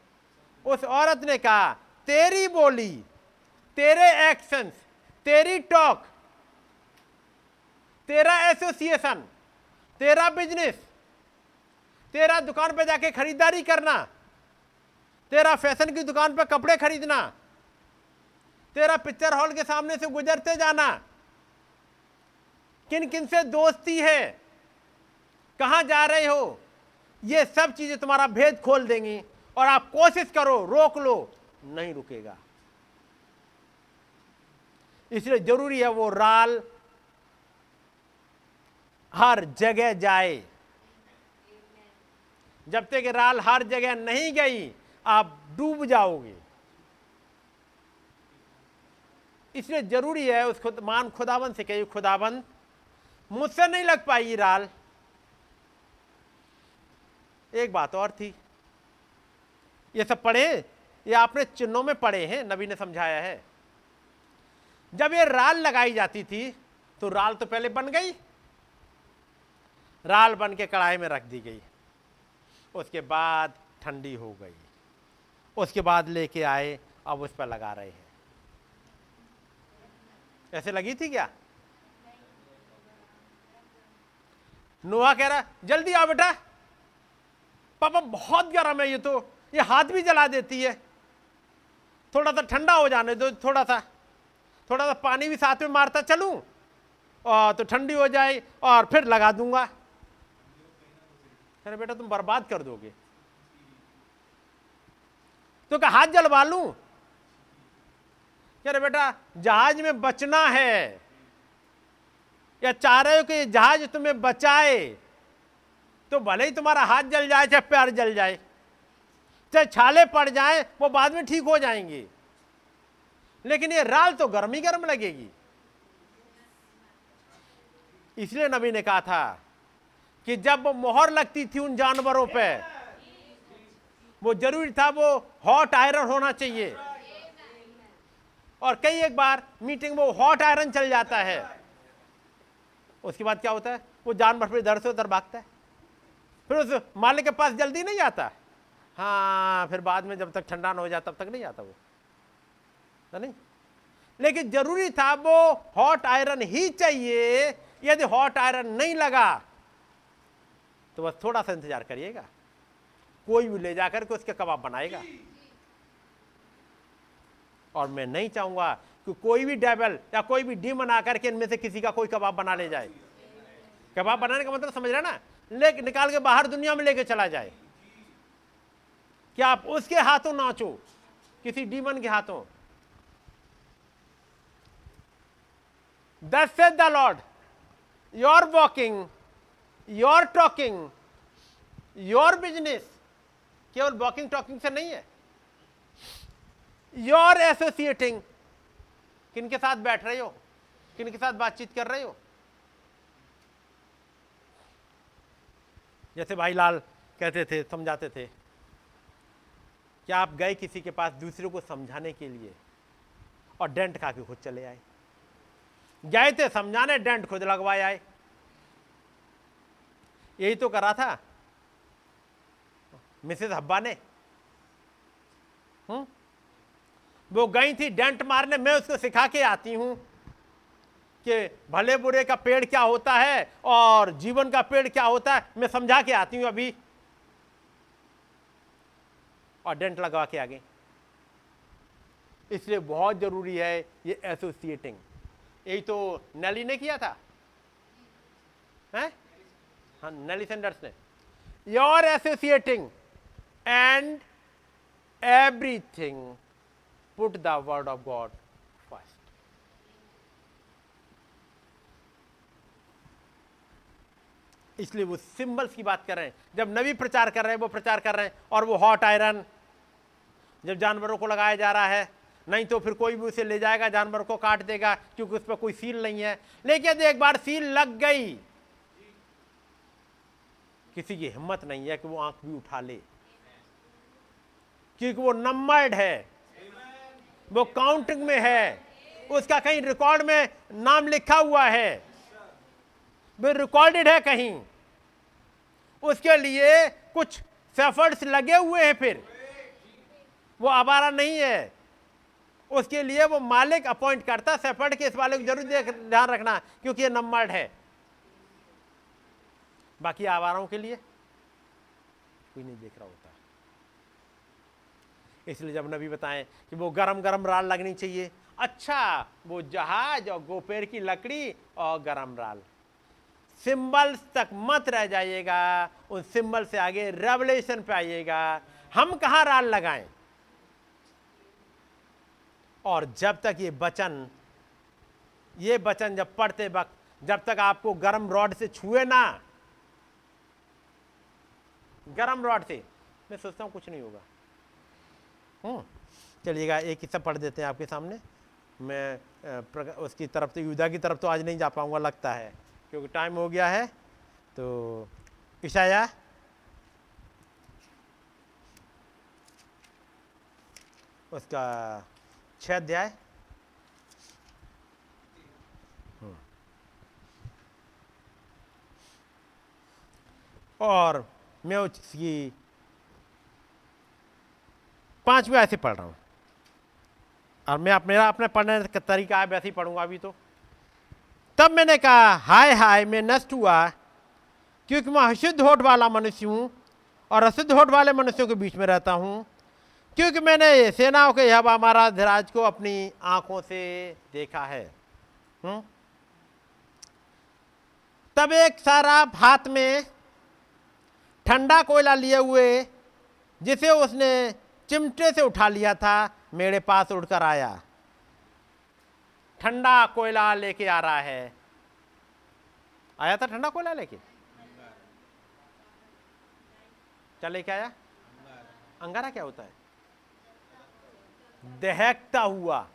उस औरत ने कहा, तेरी बोली, तेरे एक्शंस तेरी टॉक तेरा एसोसिएशन, तेरा बिज़नेस, तेरा दुकान पर जाके खरीदारी करना, तेरा फ़ैशन की दुकान पर कपड़े खरीदना, तेरा पिक्चर हॉल के सामने से गुजरते जाना। किन किन से दोस्ती है? कहाँ जा रहे हो? ये सब चीज़ें तुम्हारा भेद खोल देंगी और आप कोशिश करो, रोक लो, नहीं रुकेगा। इसलिए ज़रूरी है वो राल हर जगह जाए। जब तक राल हर जगह नहीं गई, आप डूब जाओगे। इसलिए ज़रूरी है उस खुद, मान खुदाबंद से कहिए, खुदाबंद, मुझसे नहीं लग पाई राल। एक बात और थी। ये सब पढ़े? ये आपने चिन्हों में पढ़े हैं, नबी ने समझाया है। जब ये राल लगाई जाती थी तो राल तो पहले बन गई। राल बन के कढ़ाई में रख दी गई। उसके बाद ठंडी हो गई। उसके बाद लेके आए, अब उस पर लगा रहे हैं। ऐसे लगी थी क्या? नोहा कह रहा, जल्दी आओ बेटा। पापा, बहुत गर्म है ये तो। ये हाथ भी जला देती है। थोड़ा सा ठंडा हो जाने दो, थोड़ा सा। थोड़ा सा पानी भी साथ में मारता चलूँ। और तो ठंडी हो जाए, और फिर लगा दूँगा। अरे बेटा, तुम बर्बाद कर दोगे। तो क्या हाथ जलवा लूँ? अरे बेटा, जहाज़ में बचना है, या चाह रहे हो कि जहाज़ तुम्हें बचाए तो भले ही तुम्हारा हाथ जल जाए, चाहे पैर जल जाए, चाहे छाले पड़ जाए, वो बाद में ठीक हो जाएँगे। लेकिन ये राल तो गर्म ही गर्म लगेगी। इसलिए नबी ने कहा था कि जब मोहर लगती थी उन जानवरों पे, वो ज़रूरी था वो हॉट आयरन होना चाहिए। और कई एक बार मीटिंग में वो हॉट आयरन चल जाता है। उसके बाद क्या होता है? वो जानवर फिर इधर से उधर भागता है। फिर उस मालिक के पास जल्दी नहीं आता। हाँ फिर बाद में जब तक ठंडा ना हो जाता तब तक नहीं आता वो। नहीं? लेकिन ज़रूरी था वो हॉट आयरन ही चाहिए। यदि हॉट आयरन नहीं लगा तो बस थोड़ा सा इंतज़ार करिएगा। कोई भी ले जाकर के उसके कबाब बनाएगा। और मैं नहीं चाहूँगा कि कोई भी डेबल या कोई भी डीमन आकर के इनमें से किसी का कोई कबाब बना ले जाए। कबाब बनाने का मतलब समझ रहे ना? ले, निकाल के बाहर दुनिया में लेके चला जाए। कि आप उसके हाथों नाचो किसी डीमन के हाथों। दस से the Lord your walking your talking your business केवल वॉकिंग टॉकिंग से नहीं है। योर एसोसिएटिंग किन के साथ बैठ रहे हो? किन के साथ बातचीत कर रहे हो? जैसे भाई लाल कहते थे, समझाते थे, क्या आप गए किसी के पास दूसरे को समझाने के लिए? और डेंट खा के खुद चले आए। गए थे, समझाने डेंट खुद लगवाए आए। यही तो करा था। मिसेस हब्बा ने। हम्म? वो गई थी डेंट मारने, मैं उसको सिखा के आती हूँ कि भले बुरे का पेड़ क्या होता है और जीवन का पेड़ क्या होता है, मैं समझा के आती हूँ अभी। और डेंट लगवा के आगे इसलिए बहुत ज़रूरी है ये एसोसिएटिंग यही तो नेली ने किया था। हैं? हाँ नेली सेंडर्स ने। Your associating and everything put the word of God first इसलिए वो सिंबल्स की बात कर रहे हैं। जब नबी प्रचार कर रहे हैं, वो प्रचार कर रहे हैं और वो हॉट आयरन जब जानवरों को लगाया जा रहा है, नहीं तो फिर कोई भी उसे ले जाएगा, जानवर को काट देगा, क्योंकि उस पर कोई सील नहीं है। लेकिन एक बार सील लग गई किसी की हिम्मत नहीं है कि वो आँख भी उठा ले। क्योंकि वो नंबर्ड है। वो काउंटिंग में है। उसका कहीं रिकॉर्ड में नाम लिखा हुआ है। वो रिकॉर्डेड है कहीं। उसके लिए कुछ सेफर्ट्स लगे हुए हैं फिर। वो आवारा नहीं है। उसके लिए वो मालिक अपॉइंट करता सेफर्ट के इस वाले को ज़रूर ध्यान रखना, क्योंकि ये नंबर्ड है। बाकी आवारों के लिए कोई नहीं देख रहा होता। इसलिए जब नबी बताएँ कि वो गरम गरम राल लगनी चाहिए अच्छा वो जहाज़ और गोपेर की लकड़ी और गरम राल। सिंबल्स तक मत रह जाइएगा, उन सिंबल से आगे रेवलेशन पे आइएगा। हम कहा राल लगाएँ? और जब तक ये बचन ये बचन जब पढ़ते वक्त, जब तक आपको गरम रॉड से छुए ना गरम रॉड से। मैं सोचता हूँ कुछ नहीं होगा। हम्म चलिएगा, एक हिस्सा पढ़ देते हैं आपके सामने। मैं उसकी तरफ़ से युदा की तरफ़ तो आज नहीं जा पाऊँगा, लगता है। क्योंकि टाइम हो गया है तो ईशाया। उसका छह अध्याय। हम्म। और मैं उसकी पाँचवें ऐसे पढ़ रहा हूँ। और मैं मेरा अपने पढ़ने का तरीका है वैसे ही पढ़ूँगा अभी तो। तब मैंने कहा, हाय हाय, मैं नष्ट हुआ, क्योंकि मैं अशुद्ध होठ वाला मनुष्य हूँ और अशुद्ध होठ वाले मनुष्यों के बीच में रहता हूँ। क्योंकि मैंने सेनाओं के यह हमारा धीराज को अपनी आँखों से देखा है। हुँ? तब एक सारा हाथ में ठंडा कोयला लिए हुए, जिसे उसने चिमटे से उठा लिया था, मेरे पास उड़कर आया। ठंडा कोयला लेके आ रहा है। आया था ठंडा कोयला लेके? क्या लेके आया? अंगारा क्या होता है? दहकता हुआ।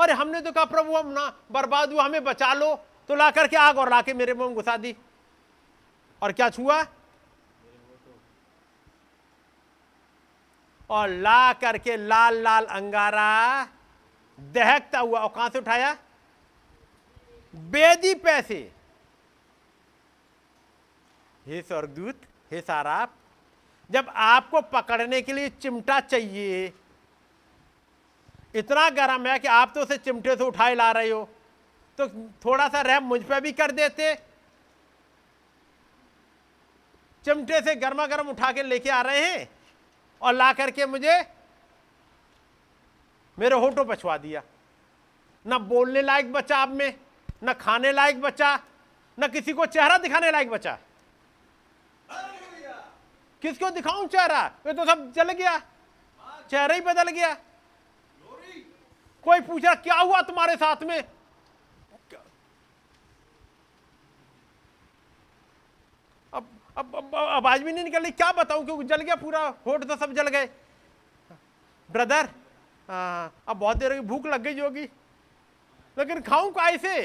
अरे, हमने तो कहा, प्रभु, हम ना बर्बाद हुआ, हमें बचा लो। तो ला करके आग और लाके मेरे मुँह घुसा दी। और क्या छुआ? और ला करके लाल लाल अंगारा। दहकता हुआ, और कहाँ से उठाया? बेदी पैसे। हे स्वर्गदूत, हे साराप, जब आपको पकड़ने के लिए चिमटा चाहिए, इतना गर्म है कि आप तो उसे चिमटे से उठाए ला रहे हो तो थोड़ा सा रहम मुझ पर भी कर देते। चिमटे से गर्मा गर्म उठा के लेके आ रहे हैं। और ला करके मुझे मेरे होठों पर छुआ दिया। ना बोलने लायक बचा आप में, ना खाने लायक बचा, ना किसी को चेहरा दिखाने लायक बचा। किसको दिखाऊँ चेहरा? ये तो सब जल गया। चेहरा ही बदल गया। कोई पूछा, क्या हुआ तुम्हारे साथ में? अब आवाज़ भी नहीं निकल रही। क्या बताऊँ? क्योंकि जल गया पूरा। होठ तो सब जल गए। ब्रदर अब बहुत देर होगी। भूख लग गई होगी। लेकिन खाऊं कैसे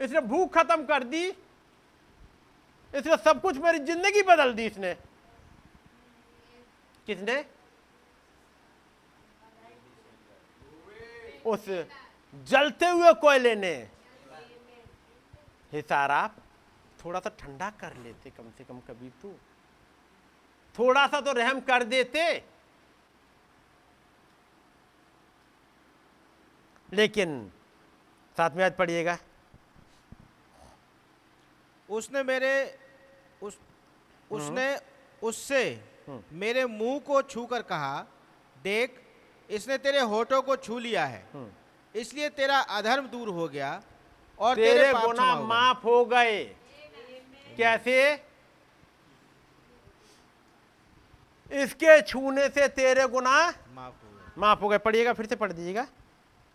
इसने भूख खत्म कर दी। इसने सब कुछ मेरी ज़िंदगी बदल दी इसने। किसने? उस जलते हुए कोयले ने। हिसारा थोड़ा सा ठंडा कर लेते कम से कम कभी तो। थोड़ा सा तो रहम कर देते। लेकिन साथ में आज पढ़िएगा। उसने मेरे उस उसने उससे मेरे मुँह को छूकर कहा देख इसने तेरे होठों को छू लिया है। इसलिए तेरा अधर्म दूर हो गया और तेरे, तेरे गुना। माफ़ हो गए। कैसे इसके छूने से तेरे गुना माफ़ हो गए। माफ़ हो गए। पढ़िएगा फिर से पढ़ दीजिएगा।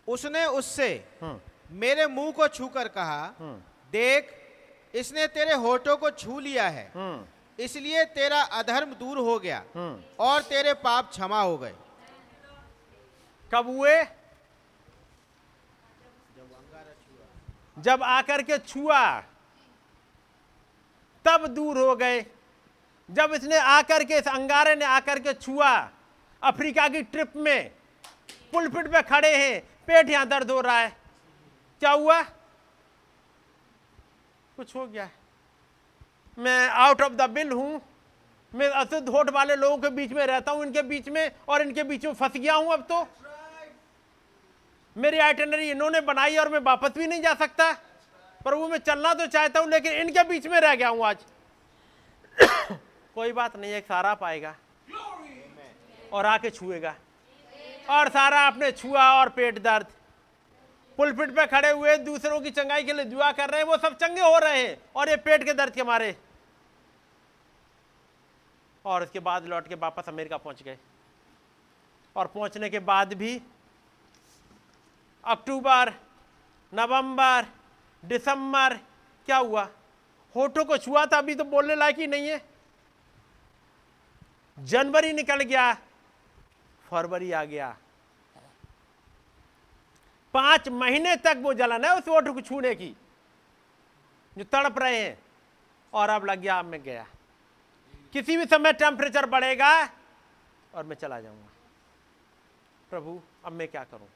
उसने उससे हम्म। मेरे मुँह को छूकर कहा हम्म। देख इसने तेरे होठों को छू लिया है। हम्म। इसलिए तेरा अधर्म दूर हो गया और तेरे पाप क्षमा हो गए। कब हुए? जब आकर के छुआ। तब दूर हो गए। जब इसने आकर के इस अंगारे ने आकर के छुआ, अफ्रीका की ट्रिप में पुलपिट पे खड़े हैं, पेट यहाँ दर्द हो रहा है। क्या हुआ? कुछ हो गया। मैं आउट ऑफ़ द बिल हूँ। मैं अशुद्ध होठ वाले लोगों के बीच में रहता हूँ, इनके बीच में, और इनके बीच में फंस गया हूँ अब तो। मेरी आइटनरी इन्होंने बनाई और मैं वापस भी नहीं जा सकता। प्रभु, मैं चलना तो चाहता हूँ, लेकिन इनके बीच में रह गया हूँ आज। कोई बात नहीं, एक सारा पाएगा और आके छुएगा। और सारा आपने छुआ और पेट दर्द। पुलपिट पे खड़े हुए, दूसरों की चंगाई के लिए दुआ कर रहे हैं, वो सब चंगे हो रहे हैं और ये पेट के दर्द के मारे। और उसके बाद लौट के वापस अमेरिका पहुँच गए। और पहुँचने के बाद भी अक्टूबर, नवंबर दिसंबर, क्या हुआ? होठों को छुआ था, अभी तो बोलने लायक ही नहीं है। जनवरी निकल गया, फरवरी आ गया। पाँच महीने तक वो जलन है उस होठ को छूने की, जो तड़प रहे हैं, और अब लग गया, अब मैं गया। किसी भी समय टेम्परेचर बढ़ेगा, और मैं चला जाऊँगा। प्रभु, अब मैं क्या करूँ?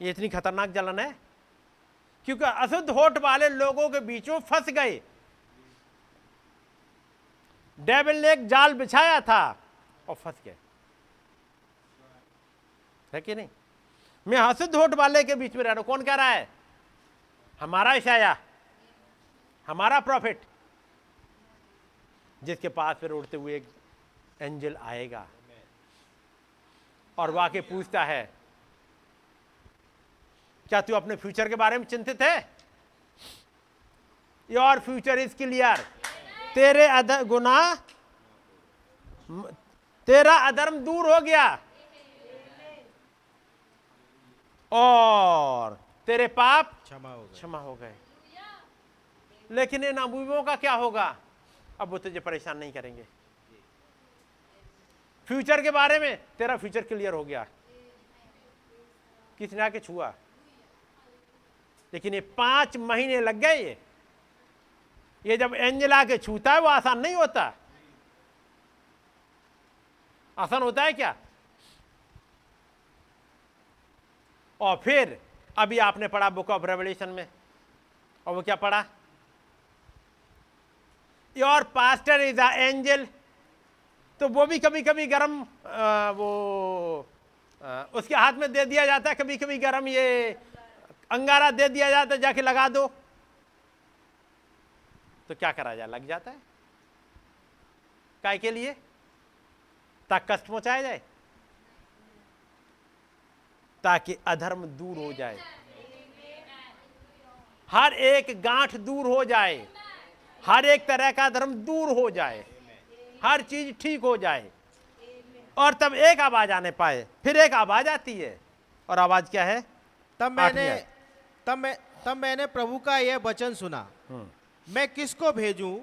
ये इतनी खतरनाक जलन है? क्योंकि अशुद्ध होठ वाले लोगों के बीच फंस गए। डेविल ने एक जाल बिछाया था और फंस गए। है कि नहीं? मैं अशुद्ध होठ वाले के बीच में रह रहा हूँ कौन कह रहा है? हमारा ईशाया हमारा प्रॉफिट। जिसके पास फिर उड़ते हुए एक एंजल आएगा। और वाके पूछता है क्या तू अपने फ्यूचर के बारे में चिंतित है? योर फ्यूचर इज़ क्लियर तेरे अधर गुना तेरा अधर्म दूर हो गया। और तेरे पाप क्षमा हो गए। क्षमा हो गए। लेकिन इन अबूबों का क्या होगा? अब वो तुझे परेशान नहीं करेंगे। फ्यूचर के बारे में तेरा फ्यूचर क्लियर हो गया। किसने आके छुआ? लेकिन ये पाँच महीने लग गए ये। ये जब एंजल आके छूता है वो आसान नहीं होता। आसान होता है क्या? और फिर अभी आपने पढ़ा बुक ऑफ़ रेवल्यूशन में? और वो क्या पढ़ा? Your pastor is a angel. तो वो भी कभी कभी गरम आ, वो आ, उसके हाथ में दे दिया जाता है कभी कभी गरम ये अंगारा दे दिया जाता है जाके लगा दो। तो क्या करा जाए? लग जाता है। काय के लिए? ताकि कष्ट पहुँचाया जाए। ताकि अधर्म दूर हो जाए। हर एक गांठ दूर हो जाए। हर एक तरह का धर्म दूर हो जाए। हर चीज़ ठीक हो जाए। और तब एक आवाज़ आने पाए। फिर एक आवाज़ आती है। और आवाज़ क्या है? तब मैंने। तब मैं तब मैंने प्रभु का यह वचन सुना। हम्म। मैं किसको भेजूं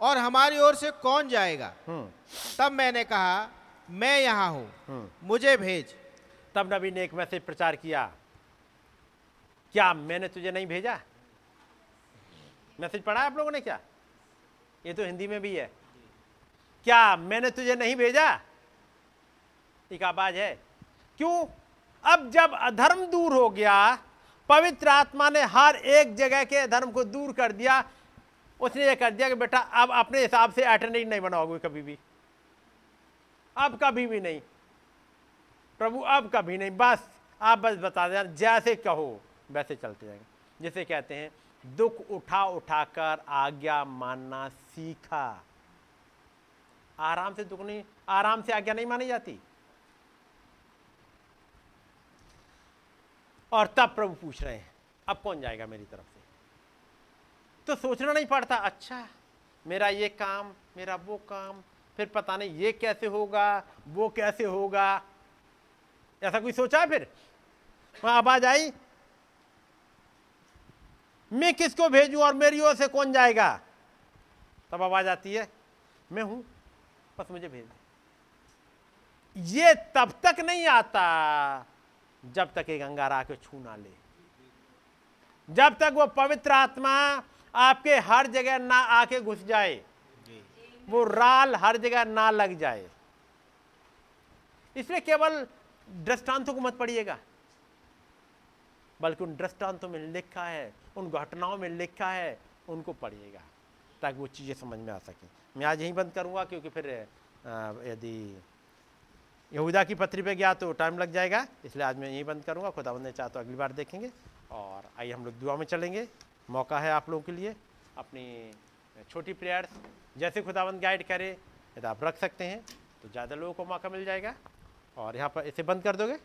और हमारी ओर से कौन जाएगा? हम्म। तब मैंने कहा मैं यहाँ हूँ हम्म। मुझे भेज। तब नबी ने एक मैसेज प्रचार किया क्या मैंने तुझे नहीं भेजा? मैसेज पढ़ा आप लोगों ने क्या? ये तो हिंदी में भी है। क्या मैंने तुझे नहीं भेजा? एक आवाज़ है। क्यों? अब जब अधर्म दूर हो गया पवित्र आत्मा ने हर एक जगह के धर्म को दूर कर दिया। उसने ये कर दिया कि बेटा, अब अपने हिसाब से अटेंडेंट नहीं बनाओगे कभी भी। अब कभी भी नहीं। प्रभु, अब कभी नहीं। बस, आप बस बता देना जैसे कहो, वैसे चलते जाएँगे। जिसे कहते हैं, दुख उठा उठाकर आज्ञा मानना सीखा। आराम से दुख नहीं, आराम से आज्ञा नहीं मानी जाती। और तब प्रभु पूछ रहे हैं, अब कौन जाएगा मेरी तरफ़ से? तो सोचना नहीं पड़ता अच्छा मेरा ये काम, मेरा वो काम, फिर पता नहीं ये कैसे होगा, वो कैसे होगा? ऐसा कोई सोचा फिर? वहाँ आवाज़ आई। मैं किसको भेजूं और मेरी ओर से कौन जाएगा? तब आवाज़ आती है, मैं हूँ, बस मुझे भेज ये तब तक नहीं आता। जब तक एक अंगारा आके छू ना ले। जब तक वो पवित्र आत्मा आपके हर जगह ना आके घुस जाए वो राल हर जगह ना लग जाए। इसलिए केवल दृष्टांतों को मत पढ़िएगा बल्कि उन दृष्टांतों में लिखा है उन घटनाओं में लिखा है उनको पढ़िएगा ताकि वो चीज़ें समझ में आ सकें। मैं आज यहीं बंद करूँगा क्योंकि फिर यदि यहूदा की पत्री पे गया तो टाइम लग जाएगा, इसलिए आज मैं यहीं बंद करूँगा। खुदावंद ने चाह तो अगली बार देखेंगे। और आइए हम लोग दुआ में चलेंगे। मौका है आप लोगों के लिए अपनी छोटी प्रेयर्स, जैसे खुदावंद गाइड करे, यदि आप रख सकते हैं तो ज़्यादा लोगों को मौका मिल जाएगा। और यहाँ पर इसे बंद कर दोगे।